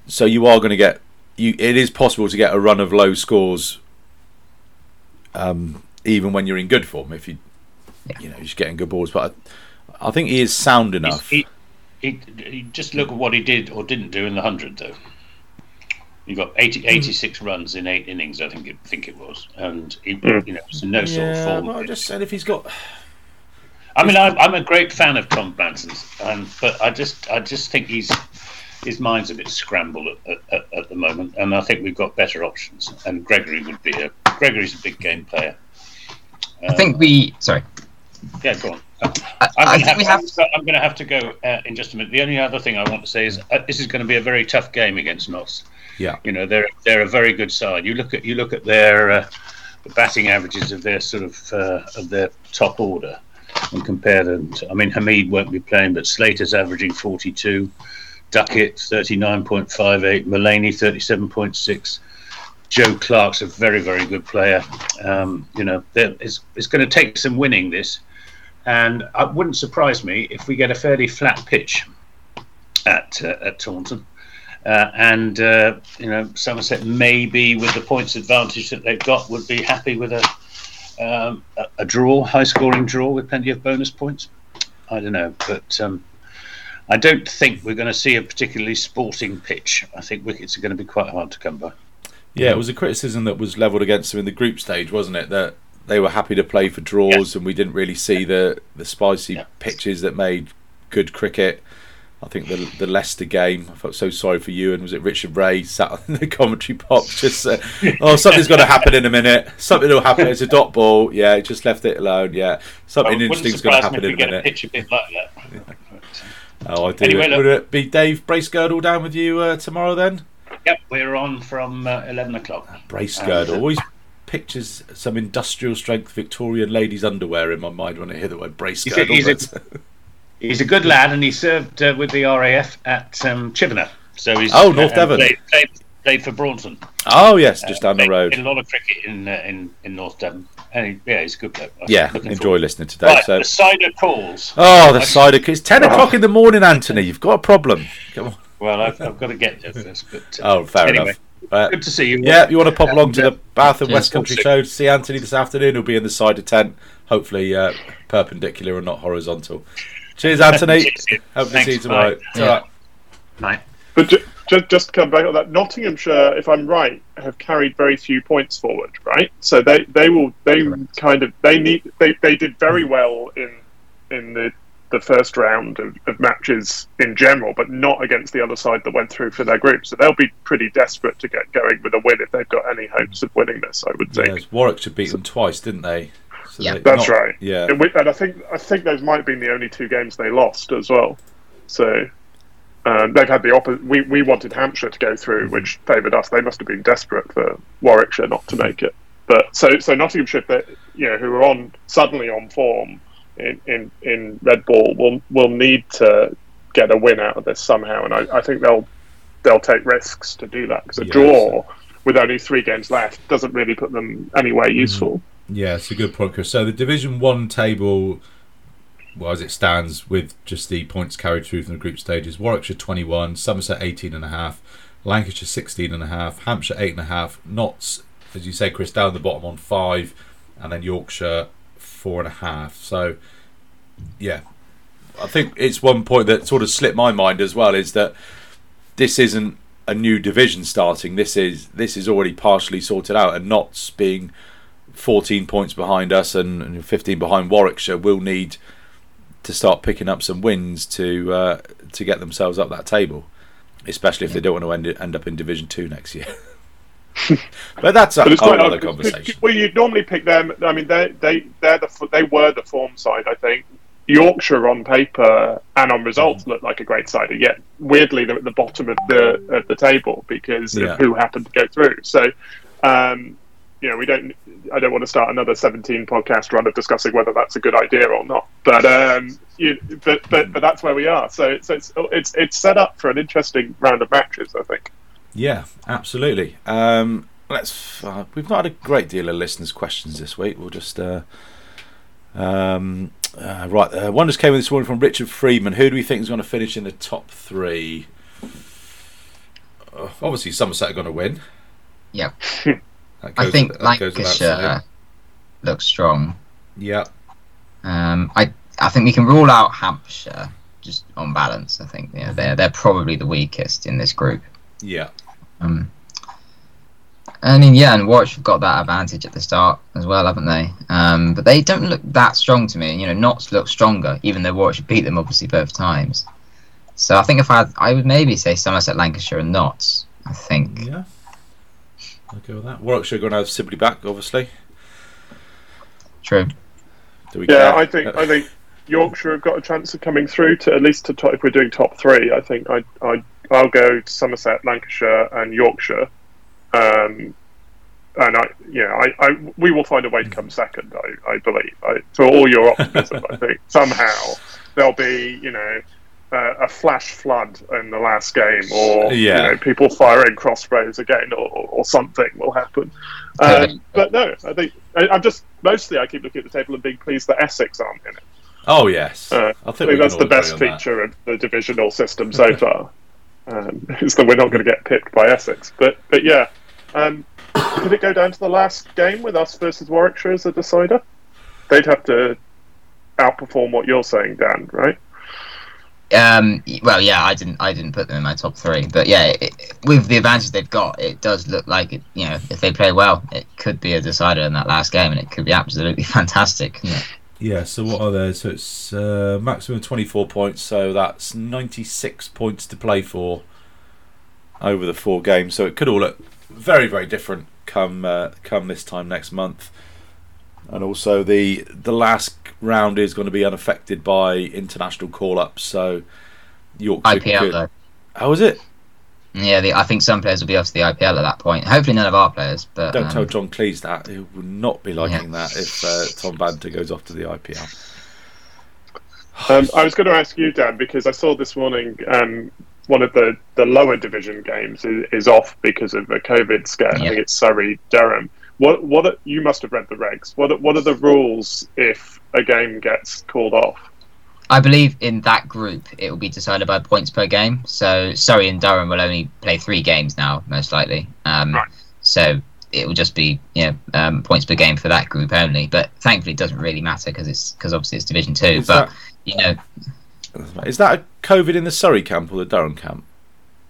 So you are going to get you. It is possible to get a run of low scores, um, even when you're in good form. If you, you know, you're just getting good balls. But I, I think he is sound enough. He, he, he, just look at what he did or didn't do in the hundred though. He got 80, 86 runs in eight innings, I think it think it was, and he, Mm. you know, was in no sort of form. well, I just said if he's got. I mean, I'm, I'm a great fan of Tom Banton's, um, but I just I just think he's his mind's a bit scrambled at, at, at the moment, and I think we've got better options. And Gregory would be a Gregory's a big game player. I think we. Sorry. Yeah, go on. I, I'm I going, think to we have, have. to, I'm going to have to go uh, in just a minute. The only other thing I want to say is uh, this is going to be a very tough game against Notts. Yeah. You know, they're they're a very good side. You look at you look at their uh, the batting averages of their sort of uh, of their top order and compare them. To, I mean, Hameed won't be playing, but Slater's averaging 42, Duckett 39.58, Mullaney 37.6. Joe Clarke's a very, very good player. Um, you know, it's, it's going to take some winning this, and it wouldn't surprise me if we get a fairly flat pitch at uh, at Taunton. Uh, and uh, you know, Somerset maybe with the points advantage that they've got would be happy with a um, a, a draw, high scoring draw with plenty of bonus points. I don't know, but um, I don't think we're going to see a particularly sporting pitch. I think wickets are going to be quite hard to come by. Yeah, it was a criticism that was levelled against them in the group stage, wasn't it? That they were happy to play for draws, and we didn't really see the the spicy Yeah. pitches that made good cricket. I think the the Leicester game. I felt so sorry for you, and was it Richard Ray sat in the commentary box just uh, (laughs) oh something's going to happen in a minute. Something will happen. It's a dot ball. Yeah, just left it alone. Yeah, something Well, it interesting's going to surprise me happen if in a get a minute. pitch a bit like that. (laughs) Oh, I do. Anyway, look- Would it be Dave Bracegirdle down with you uh, tomorrow then? Yep, we're on from uh, eleven o'clock. Bracegirdle always pictures some industrial strength Victorian ladies' underwear in my mind when I hear the word bracegirdle. he's a- but- (laughs) He's a good lad, and he served uh, with the RAF at um, Chivenor. So he's Oh, North and Devon. Played, played, played for Braunton. Oh yes, just down the road. a lot of cricket in uh, in in North Devon. He, yeah, he's a good bloke. I'm Yeah, enjoy forward- listening today. Right, So. the cider calls. Oh, the cider. It's ten o'clock in the morning, Anthony. You've got a problem. Come on. Well, I've, I've got to get there first. But, uh, Oh, fair anyway, enough. Uh, good to see you. yeah, you want to pop along to the Bath and. West Country Show to see Anthony this afternoon? He'll be in the cider tent, hopefully uh, perpendicular and not horizontal. Cheers, Anthony. Hope to see you tomorrow. bye. It's all right. Right. But ju- ju- just to come back on that, Nottinghamshire, if I'm right, have carried very few points forward, right? So they, they will they Correct. kind of they need they, they did very well in in the the first round of, of matches in general, but not against the other side that went through for their group. So they'll be pretty desperate to get going with a win if they've got any hopes of winning this. I would think. Yes, Warwickshire beat them twice, didn't they? So Yeah. That's not- right. Yeah. And, we, and I think I think those might have been the only two games they lost as well. So um, they've had the opposite. We, we wanted Hampshire to go through, mm-hmm. which favoured us. They must have been desperate for Warwickshire not to mm-hmm. make it. But so so Nottinghamshire, that you know, who are on suddenly on form in, in, in Red Ball, will will need to get a win out of this somehow, and I, I think they'll they'll take risks to do that because a Yeah, draw with only three games left doesn't really put them anywhere mm-hmm. useful. Yeah, it's a good point, Chris. So the Division One table, well, as it stands, with just the points carried through from the group stages: Warwickshire twenty-one, Somerset eighteen and a half, Lancashire sixteen and a half, Hampshire eight and a half, Notts, as you say, Chris, down the bottom on five, and then Yorkshire four and a half. So, yeah, I think it's one point that sort of slipped my mind as well is that this isn't a new division starting. This is this is already partially sorted out, and Notts being 14 points behind us and, and 15 behind Warwickshire will need to start picking up some wins to uh, to get themselves up that table, especially if they don't want to end, end up in Division Two next year. (laughs) but that's a But whole quite other conversation. Well, you'd normally pick them. I mean, they they they're the they were the form side. I think Yorkshire on paper and on results look like a great side. Yet weirdly, they're at the bottom of the of the table because Yeah. of who happened to go through. So, um, you know, we don't. I don't want to start another seventeen podcast run of discussing whether that's a good idea or not. But um, you, but but but that's where we are. So so it's it's it's set up for an interesting round of matches. I think. Yeah, absolutely. Um, let's. Uh, we've not had a great deal of listeners' questions this week. We'll just. Uh, um, uh, right, uh, one just came in this morning from Richard Friedman. Who do we think is going to finish in the top three? Uh, obviously, Somerset are going to win. Yeah. (laughs) I think that goes without saying. Lancashire looks strong. Yeah, Um, I I think we can rule out Hampshire just on balance. I think yeah, they're they're probably the weakest in this group. yeah, Um, I mean, yeah, and Warwick have got that advantage at the start as well, haven't they? Um, but they don't look that strong to me. You know, Notts look stronger, even though Warwick beat them obviously both times. So I think if I had, I would maybe say Somerset, Lancashire, and Notts. I think. yeah. I'll go with that. Warwickshire are going to have Sibley back, obviously. True. Do we Yeah, care? I think I think Yorkshire have got a chance of coming through to at least to top, if we're doing top three. I think I I I'll go to Somerset, Lancashire, and Yorkshire. Um, and I, yeah, I, I, we will find a way to come second. I, I believe. I, for all your optimism, I think somehow there'll be, you know, a flash flood in the last game, or Yeah. you know, people firing crossbows again, or, or something will happen. Um, but no, I think I, I'm just mostly I keep looking at the table and being pleased that Essex aren't in it. Oh yes, Uh, I I think, we think that's the best on that. feature of the divisional system so (laughs) far. Um, is that we're not going to get pipped by Essex, but but yeah, um, could it go down to the last game with us versus Warwickshire as a decider? They'd have to outperform what you're saying, Dan, right? Um, well, yeah, I didn't, I didn't put them in my top three, but yeah, it, with the advantage they've got, it does look like it. You know, if they play well, it could be a decider in that last game, and it could be absolutely (laughs) fantastic. Yeah, so what are there? So it's uh, maximum 24 points, so that's 96 points to play for over the four games. So it could all look very, very different come uh, come this time next month. And also the the last round is going to be unaffected by international call-ups. So Yorkshire IPL could- though. How is it? Yeah, the, I think some players will be off to the IPL at that point. Hopefully, none of our players. But Don't um, tell John Cleese that. He would not be liking that if uh, Tom Banton goes off to the IPL. Um, I was going to ask you, Dan, because I saw this morning um, one of the, the lower division games is, is off because of a COVID scare. Yeah. I think it's Surrey Durham. What what are, you must have read the regs. What what are the rules if a game gets called off? I believe in that group it will be decided by points per game. So Surrey and Durham will only play three games now, most likely. Um, Right. So it will just be you know um, points per game for that group only. But thankfully, it doesn't really matter because it's because obviously it's Division Two. Is but that- you know, Is that a COVID in the Surrey camp or the Durham camp?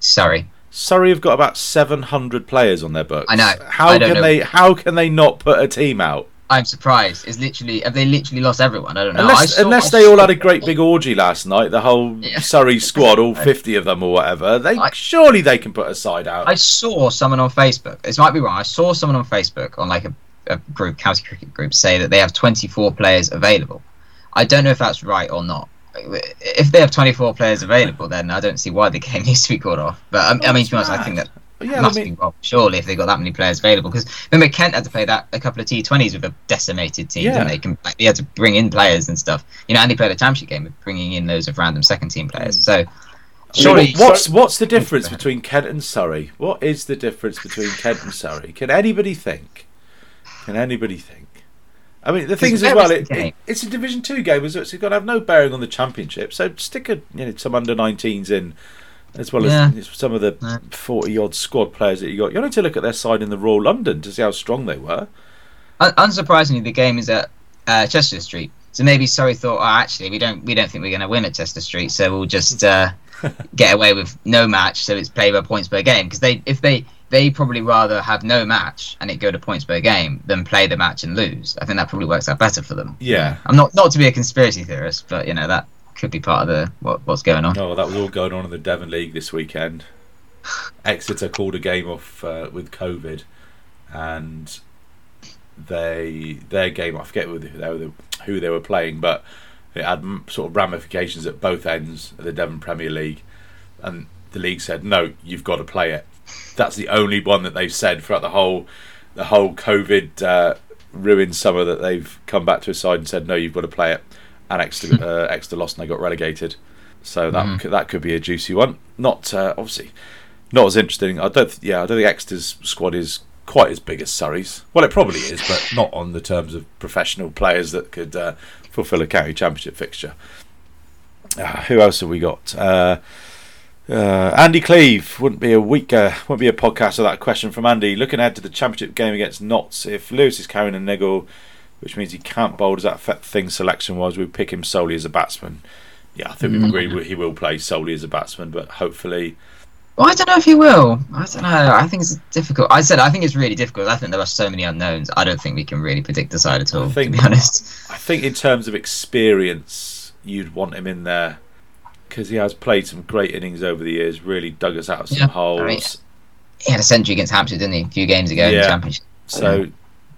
Surrey. Surrey have got about 700 players on their books. I know. How I can know. they? How can they not put a team out? I'm surprised. Is literally have they literally lost everyone? I don't know. I Unless, saw- unless they all had a great (laughs) big orgy last night, the whole Yeah. Surrey squad, all (laughs) 50 of them or whatever. They I- surely they can put a side out. I saw someone on Facebook. This might be wrong. I saw someone on Facebook on like a, a group, county cricket group, say that they have 24 players available. I don't know if that's right or not. If they have 24 players available, then I don't see why the (laughs) game needs to be called off. But um, I mean, to be honest, I think that yeah, I must mean, be wrong. Surely, if they got that many players available, because remember Kent had to play that a couple of T20s with a decimated team, Yeah. didn't they? Can- Like, they had to bring in players and stuff. You know, and they played a championship game with bringing in loads of random second team players. So surely, what- what's what's the difference (laughs) between Kent and Surrey? What is the difference between Kent and Surrey? Can anybody think? Can anybody think? I mean, the things as well. It, it, it's a Division Two game, so it's going to have no bearing on the Championship. So stick a you know some under 19s in, as well Yeah. as some of the Yeah. forty odd squad players that you got. You only need to look at their side in the Royal London to see how strong they were. Un- unsurprisingly, the game is at uh, Chester Street. So maybe Surrey thought, oh, actually, we don't we don't think we're going to win at Chester Street, so we'll just uh, (laughs) get away with no match. So it's played by points per game because they if they they probably rather have no match and it go to points per game than play the match and lose. I think that probably works out better for them. Yeah. I'm not not to be a conspiracy theorist, but you know that could be part of the what, what's going on. Oh, that was all going on in the Devon League this weekend. (sighs) Exeter called a game off uh, with COVID, and they their game I forget who they, were- who they were playing, but it had sort of ramifications at both ends of the Devon Premier League, and the league said no, you've got to play it. That's the only one that they've said throughout the whole the whole COVID uh, ruined summer that they've come back to a side and said no, you've got to play it, and extra (laughs) uh, Exeter lost and they got relegated. So that could, that could be a juicy one. Not uh, obviously not as interesting. I don't. Th- yeah, I don't think Exeter's squad is quite as big as Surrey's. Well, it probably is, but not on the terms of professional players that could uh, fulfil a county championship fixture. Uh, who else have we got? Uh, uh, Andy Cleve wouldn't be a week. Uh, wouldn't be a podcast without a question from Andy. Looking ahead to the championship game against Notts, if Lewis is carrying a niggle, which means he can't bowl, does that affect things selection wise? We pick him solely as a batsman. Yeah, I think we've Mm. agreed he will play solely as a batsman, but hopefully Well, I don't know if he will. I don't know. I think it's difficult. I said I think it's really difficult. I think there are so many unknowns. I don't think we can really predict the side at all. think- to be honest. I think in terms of experience, you'd want him in there because he has played some great innings over the years. Really dug us out of some Yeah, I holes. mean, He had a century against Hampshire, didn't he? A few games ago in the championship. so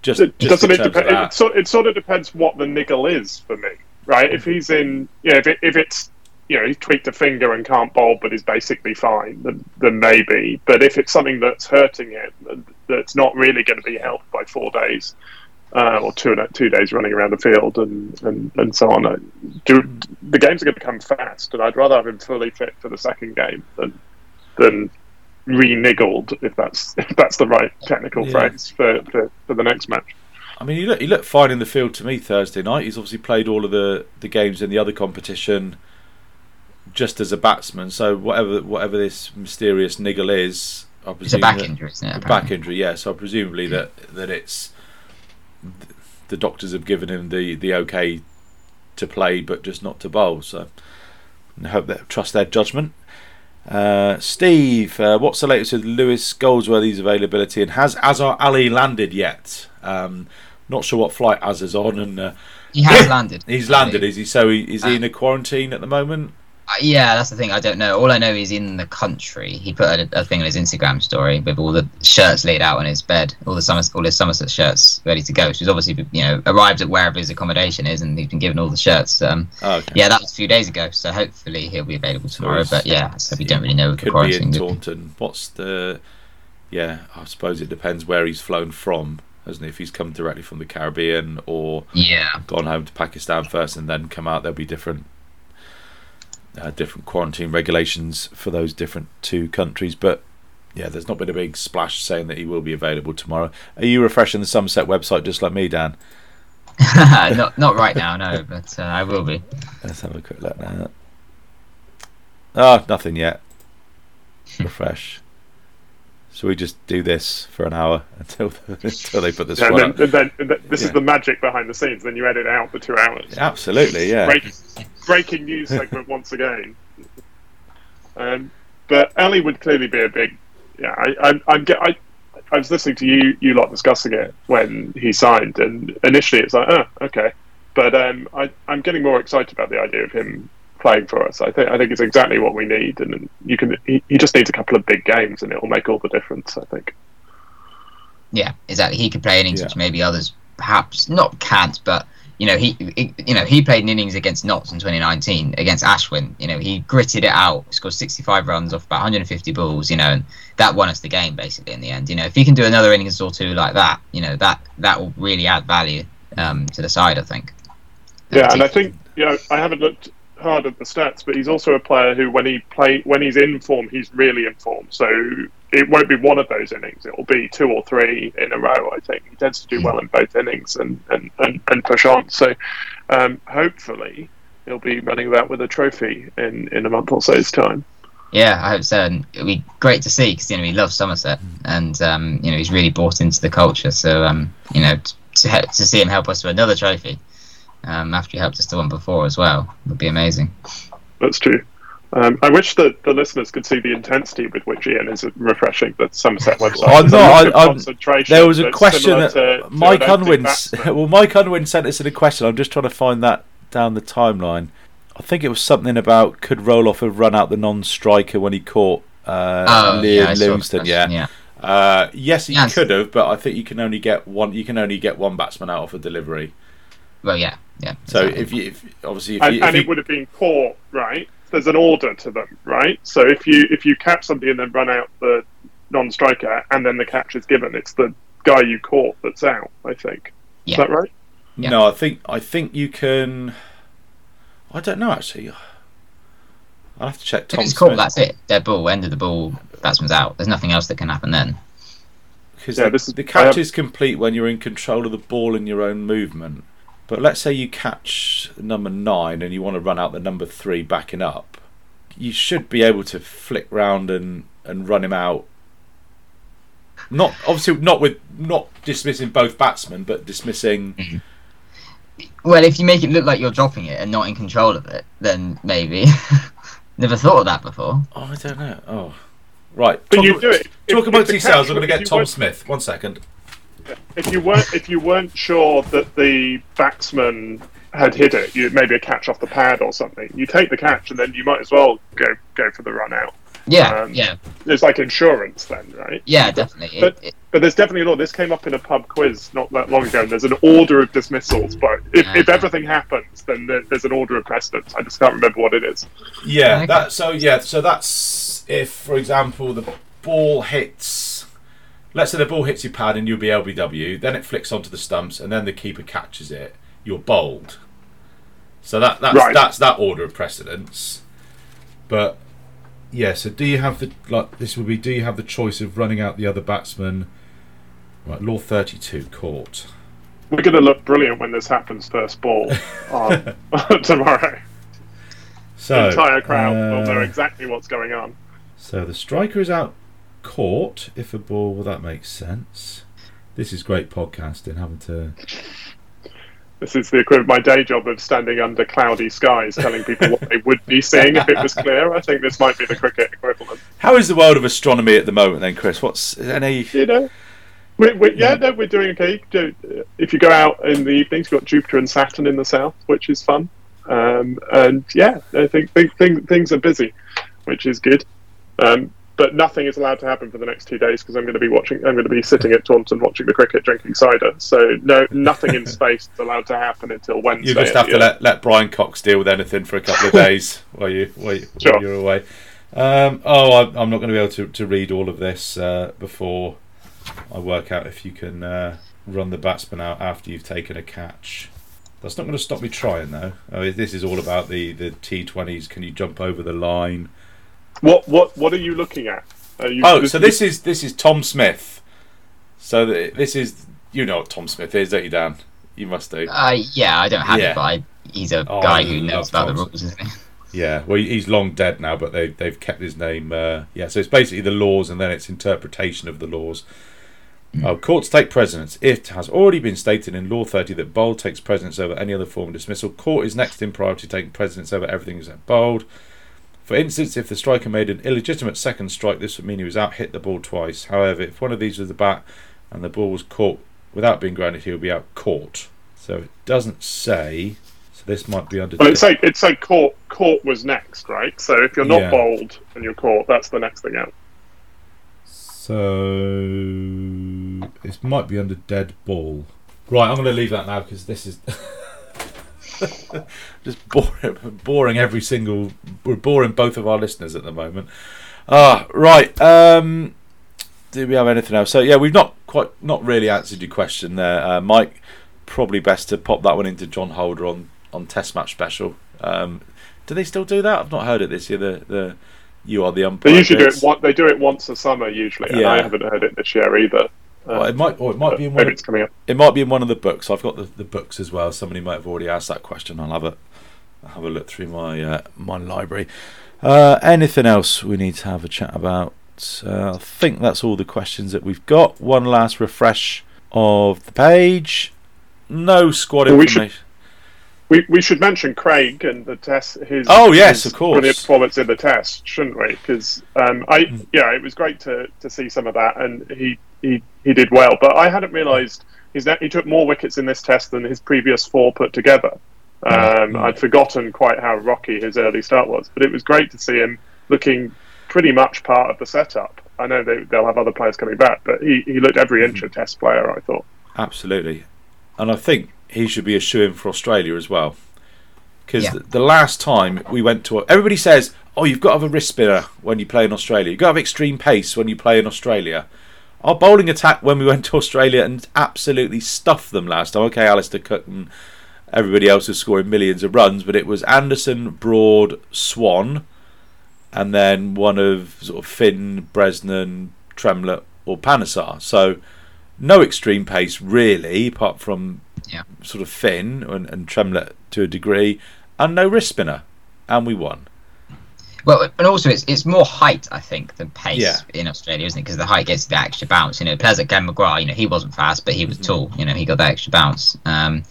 just, It- just doesn't it terms depend? It, that, sort, it sort of depends what the niggle is for me, right? If he's in, yeah, if, it, if it's, you know, he's tweaked a finger and can't bowl, but is basically fine, then, then maybe. But if it's something that's hurting him, that's not really going to be helped by four days uh, or two two days running around the field and and, and so on, do, the games are going to come fast, and I'd rather have him fully fit for the second game than than re-niggled, if that's (laughs) if that's the right technical Yeah. phrase for, for, for the next match. I mean, he looked, he looked fine in the field to me Thursday night. He's obviously played all of the, the games in the other competition just as a batsman. So whatever whatever this mysterious niggle is, I It's a back that- injury, isn't it? a back injury. Yeah, so presumably that that it's the doctors have given him the the okay to play, but just not to bowl. So I hope that trust their judgment. Uh, Steve, uh, what's the latest with Lewis Goldsworthy's availability, and has Azhar Ali landed yet? Um, not sure what flight Azhar's on, and uh, He has landed. (laughs) he's landed. Is he? So he, is he Uh, in a quarantine at the moment? Yeah, that's the thing. I don't know. All I know is in the country. He put a, a thing on his Instagram story with all the shirts laid out on his bed, all the summer, all his Somerset shirts ready to go. So he's obviously, you know, arrived at wherever his accommodation is, and he's been given all the shirts. Um, Oh, okay. yeah, that was a few days ago. So hopefully he'll be available tomorrow. but yeah, so we don't really know with the could be in. Taunton. What's the? Yeah, I suppose it depends where he's flown from, hasn't it? If he's come directly from the Caribbean or Yeah, gone home to Pakistan first and then come out, there'll be different uh, different quarantine regulations for those different two countries. But yeah, there's not been a big splash saying that he will be available tomorrow. Are you refreshing the Somerset website just like me, Dan? (laughs) not not right now, no, (laughs) but uh, I will be. Let's have a quick look now. Oh, nothing yet. (laughs) Refresh. So we just do this for an hour until until they put this. Yeah, squad and up? then, and then, and then- this Yeah. is the magic behind the scenes. Then you edit out the two hours. Absolutely, yeah. Break, breaking news segment once again. Um, but Ali would clearly be a big. Yeah, I, I'm. I'm get, I, I was listening to you, you lot discussing it when he signed, and initially it's like, oh, okay, but um, I, I'm getting more excited about the idea of him playing for us. I think I think it's exactly what we need, and you can. He, he just needs a couple of big games, and it will make all the difference. I think. Yeah, exactly. He could play innings Yeah. which maybe others perhaps not can't, but you know he, he you know he played an innings against Notts in 2019 against Ashwin. You know he gritted it out, scored 65 runs off about 150 balls. You know, and that won us the game basically in the end. You know, if he can do another innings or two like that, you know that that will really add value um, to the side. I think. Yeah, and I think you know I haven't looked hard at the stats, but he's also a player who, when he play when he's in form, he's really in form. So it won't be one of those innings; it will be two or three in a row. I think he tends to do well in both innings and and, and, and push on. So um, hopefully he'll be running about with a trophy in in a month or so's time. Yeah, I hope so. And it'll be great to see because you know he loves Somerset, and um, you know he's really bought into the culture. So um, you know to to see him help us to another trophy um, after you helped us to one before as well would be amazing. That's true. Um, I wish that the listeners could see the intensity with which Ian is refreshing the Somerset website. I'm not- look of I- I'm- concentration There was a question that to- to Mike an empty Unwin. (laughs) Well, Mike Unwin sent us in a question. I'm just trying to find that down the timeline. I think it was something about could Roelof have run out the non-striker when he caught uh, Oh, Liam yeah, I saw the Livingstone. question, Yeah. yeah. Uh, yes, he Yes. could have, but I think you can only get one. You can only get one batsman out of a delivery. Well, yeah, yeah. So exactly. if you, if, obviously, if and, you, if and you it would have been caught right. There's an order to them, right? So if you if you catch somebody and then run out the non-striker, and then the catch is given, it's the guy you caught that's out. I think. Yeah. Is that right? Yeah. No, I think I think you can. I don't know actually. I'll have to check. if Tom it's caught, that's it. Dead ball, end of the ball, batsman's out. There's nothing else that can happen then. 'cause Yeah, the, is- the catch have- is complete when you're in control of the ball in your own movement. But let's say you catch number nine and you want to run out the number three backing up, you should be able to flick round and, and run him out. Not obviously not with not dismissing both batsmen, but dismissing. Mm-hmm. Well, if you make it look like you're dropping it and not in control of it, then maybe. (laughs) Never thought of that before. Oh, I don't know. Oh, right. But talk you do it. If- talk if about the details. catch- I'm going to get Tom weren't- Smith. One second. If you weren't if you weren't sure that the batsman had hit it, you maybe a catch off the pad or something. You take the catch and then you might as well go go for the run out. Yeah, Um, yeah, It's like insurance then, right? yeah, definitely. but- It, it, But there's definitely a law. This came up in a pub quiz not that long ago. And there's an order of dismissals, but if, if Ah. everything happens, then there, there's an order of precedence. I just can't remember what it is. Yeah, Okay. that so yeah, so that's if, for example, the ball hits. Let's say the ball hits your pad and you'll be LBW. Then it flicks onto the stumps, and then the keeper catches it. You're bowled. So that that's Right. that's that order of precedence. But yeah, so do you have the like this would be? Do you have the choice of running out the other batsman? Right, law thirty-two caught. We're going to look brilliant when this happens first ball on, (laughs) (laughs) tomorrow. So the entire crowd will know uh, exactly what's going on. So the striker is out caught if a ball. Well, that makes sense. This is great podcasting, having to. This is the equivalent my day job of standing under cloudy skies, telling people what they would be seeing if it was clear. I think this might be the cricket equivalent. How is the world of astronomy at the moment, then, Chris? What's any? You know, we, we, yeah, no, we're doing okay. Do- If you go out in the evenings, you've got Jupiter and Saturn in the south, which is fun. Um, and yeah, I think, think, think things are busy, which is good. Um, but nothing is allowed to happen for the next two days because I'm going to be watching. I'm going to be sitting at Taunton watching the cricket, drinking cider. So no, nothing in (laughs) space is allowed to happen until Wednesday. You just have to let, let Brian Cox deal with anything for a couple of (laughs) days while you while, you, while Sure. you're away. Um, oh, I, I'm not going to be able to, to read all of this uh, before I work out if you can uh, run the batsman out after you've taken a catch. That's not going to stop me trying though. Oh, this is all about the the T20s. Can you jump over the line? What what what are you looking at? Are you, Oh, so this is this is Tom Smith. So th- this is you know what Tom Smith is, don't you, Dan? You must do. Uh, yeah, I don't have Yeah. it, but I, he's a Oh, guy who knows about the rules, isn't he? Yeah, well, he's long dead now, but they they've kept his name. Uh, yeah, so it's basically the laws and then it's interpretation of the laws. Oh, courts take precedence. It has already been stated in Law 30 that bowled takes precedence over any other form of dismissal. Caught is next in priority, taking precedence over everything except bowled. For instance, if the striker made an illegitimate second strike, this would mean he was out hit the ball twice. However, if one of these was the bat and the ball was caught without being grounded, he would be out caught. So it doesn't say. So this might be under. Well, it's like it's like caught caught was next, right? So if you're not Yeah. bowled and you're caught, that's the next thing out. So it might be under dead ball. Right, I'm going to leave that now because this is (laughs) (laughs) just boring, boring every single. We're boring both of our listeners at the moment. Ah, right. Um, do we have anything else? So yeah, we've not quite, not really answered your question there, uh, Mike. Probably best to pop that one into John Holder on on Test Match Special. Um, do they still do that? I've not heard it this year. The the you are the umpire. They usually do it. One, they do it once a summer usually, and Yeah. I haven't heard it this year either. Well, it might, or it might be in one. Of, it's coming up. It might be in one of the books. I've got the, the books as well. Somebody might have already asked that question. I'll have a I'll have a look through my uh, my library. Uh, anything else we need to have a chat about? Uh, I think that's all the questions that we've got. One last refresh of the page. No squad Well, we should- information. We, we should mention Craig and the test. His Oh, yes, his of course. brilliant performance in the test, shouldn't we? Because um, I Hmm. yeah, it was great to, to see some of that, and he, he he did well. But I hadn't realised he took more wickets in this test than his previous four put together. Um, Hmm. I'd forgotten quite how rocky his early start was, but it was great to see him looking pretty much part of the setup. I know they, they'll have other players coming back, but he, he looked every inch Hmm. a test player. I thought. Absolutely, and I think he should be a shoe in for Australia as well. Because Yeah. the, the last time we went to, everybody says, "Oh, you've got to have a wrist spinner when you play in Australia. You've got to have extreme pace when you play in Australia." Our bowling attack when we went to Australia and absolutely stuffed them last time. Okay, Alastair Cook and everybody else was scoring millions of runs, but it was Anderson, Broad, Swan, and then one of sort of Finn, Bresnan, Tremlett, or Panesar. So no extreme pace really, apart from Yeah. sort of Finn and, and Tremlett to a degree, and no wrist spinner, and we won. Well, and also it's it's more height, I think, than pace Yeah. in Australia, isn't it? Because the height gets the extra bounce. You know, players like Ken McGrath, you know, he wasn't fast, but he was tall. You know, he got that extra bounce. Um,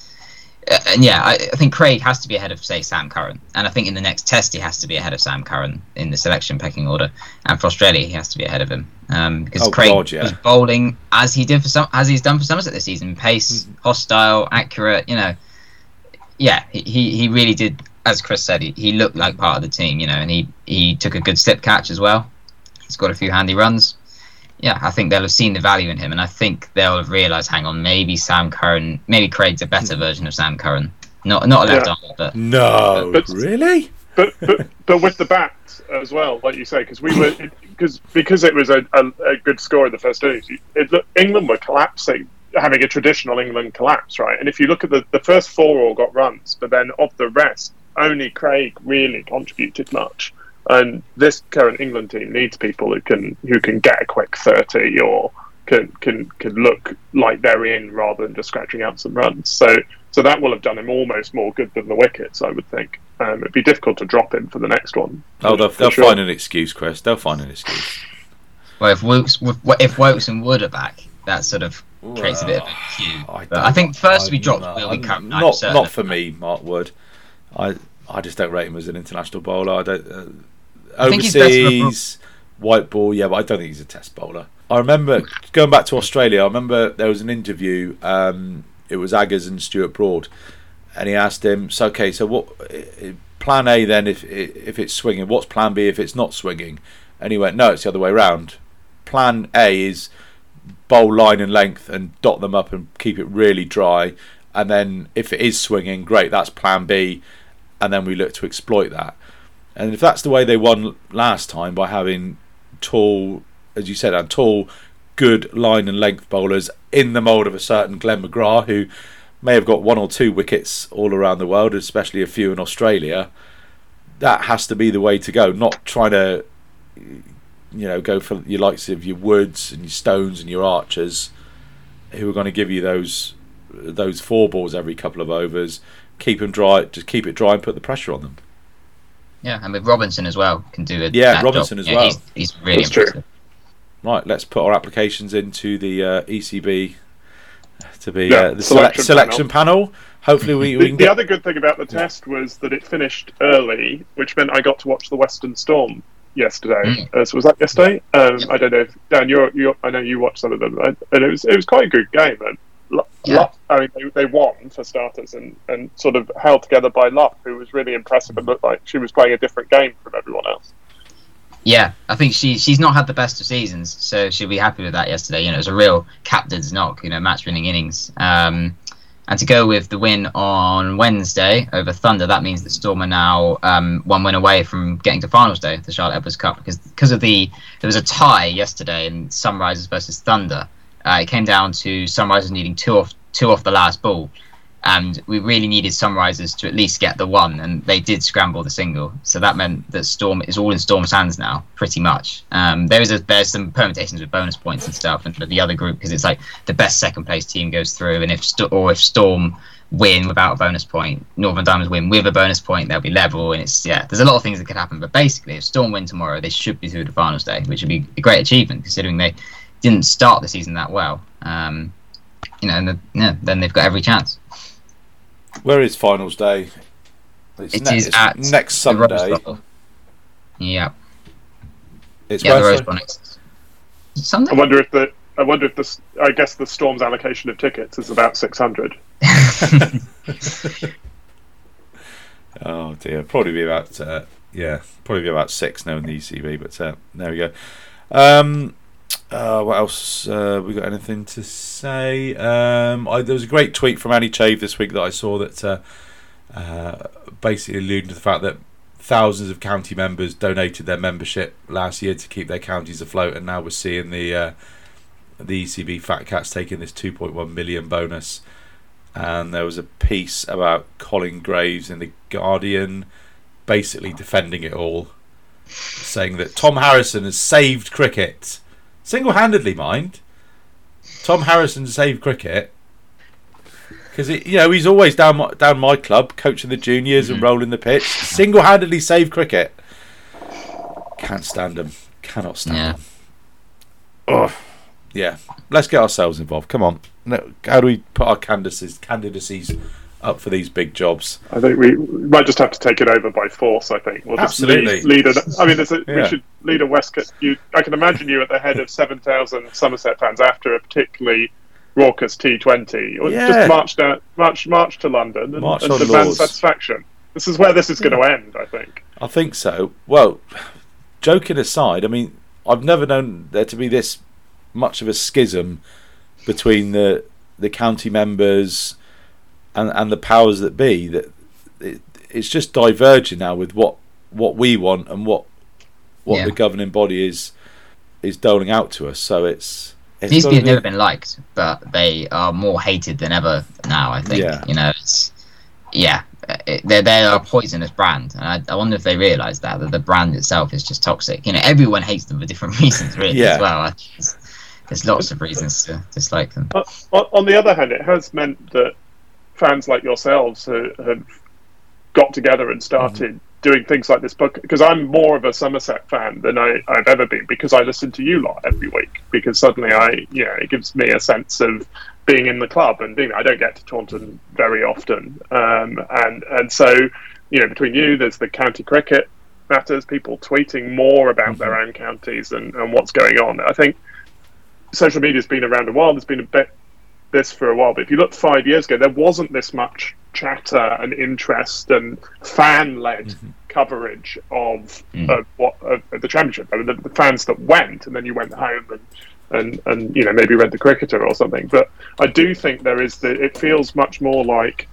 and yeah, I, I think Craig has to be ahead of say Sam Curran, and I think in the next test he has to be ahead of Sam Curran in the selection pecking order. And for Australia, he has to be ahead of him um, because Oh, Craig God, yeah. was bowling as he did for some as he's done for Somerset this season, pace, Mm-hmm. hostile, accurate. You know, yeah, he, he really did. As Chris said, he, he looked like part of the team, you know, and he, he took a good slip catch as well. He's got a few handy runs. Yeah, I think they'll have seen the value in him, and I think they'll have realised, hang on, maybe Sam Curran, maybe Craig's a better version of Sam Curran. Not not a left Yeah. arm, but No, But- really? but but, but with the bat as well, like you say, because we were because because it was a, a, a good score in the first innings. It, look- England were collapsing, having a traditional England collapse, right? And if you look at the the first four all got runs, but then of the rest, only Craig really contributed much. And this current England team needs people who can who can get a quick thirty or can can can look like they're in rather than just scratching out some runs. So so that will have done him almost more good than the wickets, I would think. Um, it'd be difficult to drop him for the next one. Oh, they'll, they'll sure. find an excuse, Chris. They'll find an excuse. well, if Woakes if Woakes and Wood are back, that sort of creates a bit of a queue. I I think first to be I'm dropped not- will be I'm Curran. I'm Not, not for me, Mark Wood. I I just don't rate him as an international bowler. I don't. Uh, I think he's better for a pro- overseas, white ball, yeah, but I don't think he's a test bowler. I remember going back to Australia. I remember there was an interview. Um, it was Aggers and Stuart Broad, and he asked him, "So okay, so what? Plan A then, if if it's swinging, what's Plan B if it's not swinging?" And he went, "No, it's the other way around. Plan A is bowl line and length and dot them up and keep it really dry. And then if it is swinging, great, that's plan B. And then we look to exploit that. And if that's the way they won last time by having tall, as you said, and tall, good line and length bowlers in the mould of a certain Glenn McGrath who may have got one or two wickets all around the world, especially a few in Australia. That has to be the way to go. Not trying to, you know, go for your likes of your Woods and your Stones and your Archers, who are going to give you those those four balls every couple of overs. Keep them dry. Just keep it dry and put the pressure on them. Yeah, and with Robinson as well can do it. Yeah, Robinson job. as yeah, well. He's, he's really That's impressive. true. Right, let's put our applications into the uh, ECB to be Yeah, uh, the selection, selection selection panel. Hopefully, we, we The, can the get. other good thing about the test was that it finished early, which meant I got to watch the Western Storm yesterday. Uh, so was that yesterday? Um, I don't know. If, Dan, you're, you're, I know you watched some of them, and and it was it was quite a good game. And Yeah. Luck, I mean, they, they won for starters, and, and sort of held together by Luck, who was really impressive and looked like she was playing a different game from everyone else. Yeah, I think she she's not had the best of seasons, so she'll be happy with that yesterday. You know, it was a real captain's knock, you know, match winning innings. Um, and to go with the win on Wednesday over Thunder, that means that Storm are now um, one win away from getting to finals day the Charlotte Edwards Cup because because of the there was a tie yesterday in Sunrisers versus Thunder. Uh, it came down to Sunrisers needing two off two off the last ball, and we really needed Sunrisers to at least get the one, and they did scramble the single. So that meant that Storm is all in Storm's hands now, pretty much. Um, there is a, there's some permutations with bonus points and stuff, and for the other group because it's like the best second place team goes through, and if Sto- or if Storm win without a bonus point, Northern Diamonds win with a bonus point, they'll be level, and it's yeah, there's a lot of things that could happen. But basically, if Storm win tomorrow, they should be through the finals day, which would be a great achievement considering they didn't start the season that well. Um, you know, and the, yeah, then they've got every chance. Where is finals day? It's, It ne- is it's at next The Rose Sunday. Bowl. Yeah, It's yeah, the where, Rose? Bowl next Sunday. I wonder if the I wonder if the I guess the Storm's allocation of tickets is about six hundred. (laughs) Oh dear, probably be about uh, yeah, probably be about six now in the ECB. But uh, there we go. Um, uh, what else? Uh, we got anything to say? Um, I, there was a great tweet from Annie Chave this week that I saw that uh, uh, basically alluding to the fact that thousands of county members donated their membership last year to keep their counties afloat, and now we're seeing the uh, the ECB Fat Cats taking this 2.1 million bonus. And there was a piece about Colin Graves in the Guardian, basically defending it all, saying that Tom Harrison has saved cricket, single-handedly, mind. Tom Harrison saved cricket because you know he's always down my, down my club, coaching the juniors and mm. rolling the pitch. Single-handedly saved cricket. Can't stand him. Cannot stand Yeah. him. Oh, yeah. Let's get ourselves involved. Come on. No, how do we put our candidacies candidacies up for these big jobs? I think we might just have to take it over by force. I think we'll just Absolutely. lead. lead a, I mean, there's a, Yeah. we should lead a Westcott. You, I can imagine you at the head of seven thousand Somerset fans after a particularly raucous T20. Or Yeah. Just march down, march, march to London and, March and demand Laws. satisfaction. This is where this is going to end. I think. I think so. Well, joking aside, I mean, I've never known there to be this much of a schism between the the county members and and the powers that be. That it, it's just diverging now with what what we want and what what Yeah. the governing body is is doling out to us. So it's it's These gotta people have never been liked, but they are more hated than ever now. I think. Yeah. You know, it's yeah, it, they're they're a poisonous brand, and I, I wonder if they realise that that the brand itself is just toxic. You know, everyone hates them for different (laughs) reasons, really, Yeah. as well. There's, there's lots of reasons to dislike them. Uh, on, on the other hand, it has meant that fans like yourselves ha- have got together and started doing things like this book. Because I'm more of a Somerset fan than I, I've ever been because I listen to you lot every week. Because suddenly I, you know, it gives me a sense of being in the club and being. I don't get to Taunton very often, um, and and so you know, between you, there's the county cricket matters, people tweeting more about their own counties and, and what's going on. I think social media's been around a while. There's been a bit this for a while, but if you look five years ago, there wasn't this much chatter and interest and fan-led coverage of, Mm. of what of, the championship. I mean, the, the fans that went, and then you went home and. And, and you know maybe read the cricketer or something, but I do think there is the. It feels much more like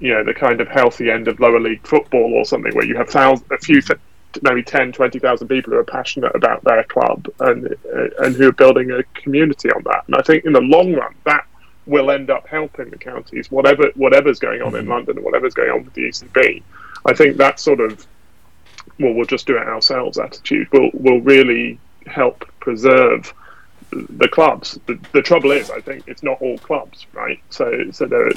you know the kind of healthy end of lower league football or something where you have thousands, a few th- maybe 10 20,000 people who are passionate about their club and uh, and who are building a community on that and I think in the long run that will end up helping the counties, whatever whatever's going on in Mhm. London and whatever's going on with the ECB. I think that sort of well, we'll just do it ourselves attitude will will really help preserve the clubs. The, the trouble is, I think it's not all clubs, right? So so there,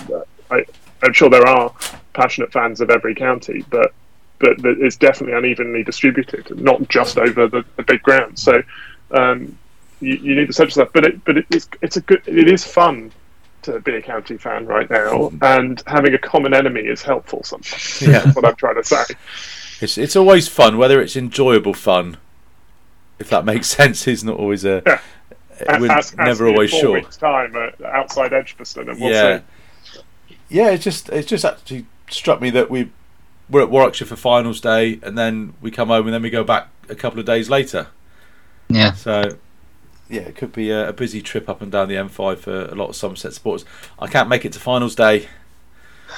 I, I'm sure there are passionate fans of every county, but but, it's definitely unevenly distributed, not just over the, the big grounds. So um, you, you need to such stuff, but it, but it, it's it's a good it is fun to be a county fan right now, hmm. and having a common enemy is helpful sometimes. (laughs) Yeah. That's what I'm trying to say. It's it's always fun, whether it's enjoyable fun. If that makes (laughs) sense, is not always a. Yeah. We're Ask- ask never me in always four sure. Weeks time outside Edgbaston, and we'll yeah, see. yeah. It's just it's just actually struck me that we we're at Warwickshire for finals day, and then we come home, and then we go back a couple of days later. Yeah. So, yeah, it could be a, a busy trip up and down the M5 for a lot of Somerset supporters. I can't make it to finals day. (sighs)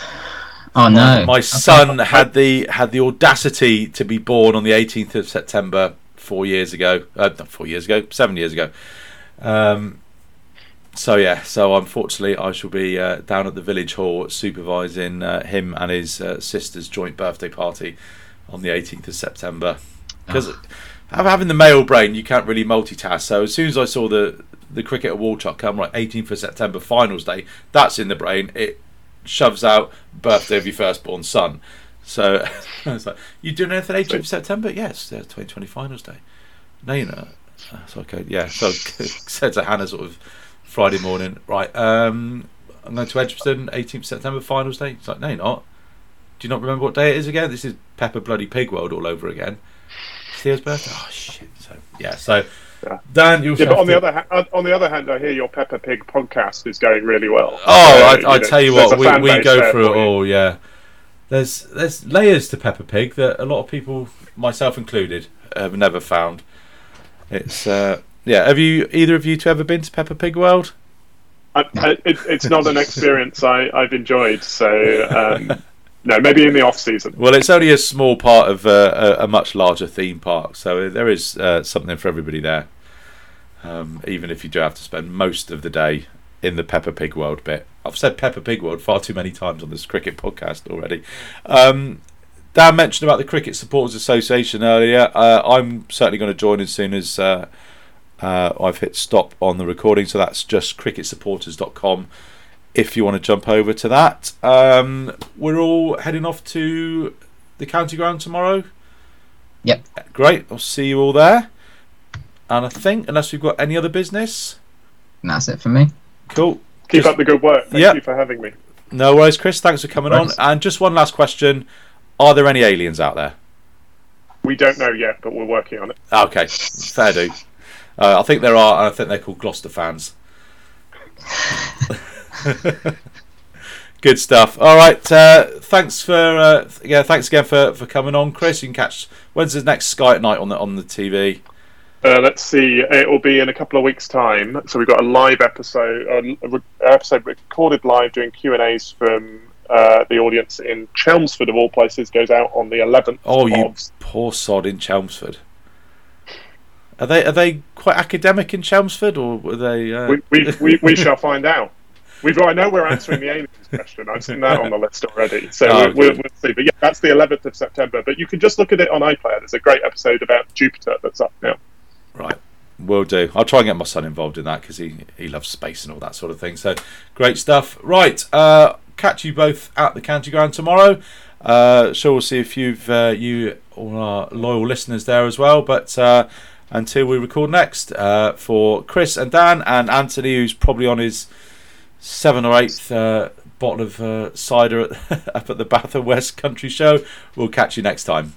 Oh no. My son had the had the audacity to be born on the 18th of September four years ago. Uh, not four years ago, seven years ago. Um, so yeah, so unfortunately, I shall be uh, down at the village hall supervising uh, him and his uh, sister's joint birthday party on the 18th of September. Because having the male brain, you can't really multitask. So as soon as I saw the the cricket award chart come right 18th of September finals day, that's in the brain. It shoves out birthday of your firstborn son. So (laughs) I was like, "You doing anything 18th of September?" Yes, uh, 2020 finals day. No, you're not. Uh, So okay, yeah. So (laughs) said to Hannah sort of Friday morning, right? Um, I'm going to Edgbaston, 18th September finals day. It's like, no, you're not. Do you not remember what day it is again? This is Peppa Bloody Pig World all over again. Theo's birthday. Oh shit. So yeah. So Yeah. Dan, you. Yeah, but on the other ha- on the other hand, I hear your Peppa Pig podcast is going really well. Oh, Uh, I, I tell you what, we, we go through it all. Yeah, there's there's layers to Peppa Pig that a lot of people, myself included, have never found. It's uh, yeah. Have you either of you two ever been to Peppa Pig World? I, I, it, it's not an experience I, I've enjoyed. So um, (laughs) no, maybe in the off season. Well, it's only a small part of uh, a, a much larger theme park, so there is uh, something for everybody there. Um, even if you do have to spend most of the day in the Peppa Pig World bit. I've said Peppa Pig World far too many times on this cricket podcast already. Um, Dan mentioned about the Cricket Supporters Association earlier. Uh, I'm certainly going to join as soon as uh, uh, I've hit stop on the recording. So that's just cricketsupporters.com if you want to jump over to that. Um, we're all heading off to the county ground tomorrow. Yep. Great. I'll see you all there. And I think, unless we've got any other business, And that's it for me. cool. Keep Just- up the good work. Thank Yeah. you for having me. No worries, Chris. Thanks for coming Thanks. on. And just one last question: Are there any aliens out there? We don't know yet, but we're working on it. Okay, fair do. Uh, I think there are. and I think they're called Gloucester fans. (laughs) (laughs) Good stuff. All right. Uh, thanks for uh, yeah. Thanks again for, for coming on, Chris. You can catch when's the next Sky at night on the on the TV. Uh, let's see. It will be in a couple of weeks' time. So we've got a live episode, a re- episode recorded live doing Q and A's from uh, the audience in Chelmsford, of all places. Goes out on the 11th. Oh, you of poor sod in Chelmsford. Are they are they quite academic in Chelmsford, or were they? Uh... we, we, we, we (laughs) shall find out. We've, I know we're answering the aliens question. I've seen that on the list already. So Oh, we'll, we'll, we'll see. But yeah, that's the 11th of September. But you can just look at it on iPlayer. There's a great episode about Jupiter that's up now. Right, will do. I'll try and get my son involved in that because he he loves space and all that sort of thing. So great stuff. Right, uh, catch you both at the county ground tomorrow. Uh, sure, we'll see few of uh, you all our loyal listeners there as well. But uh, until we record next, uh, for Chris and Dan and Anthony, who's probably on his seven or eighth uh, bottle of uh, cider at, (laughs) up at the Bath and West Country Show, we'll catch you next time.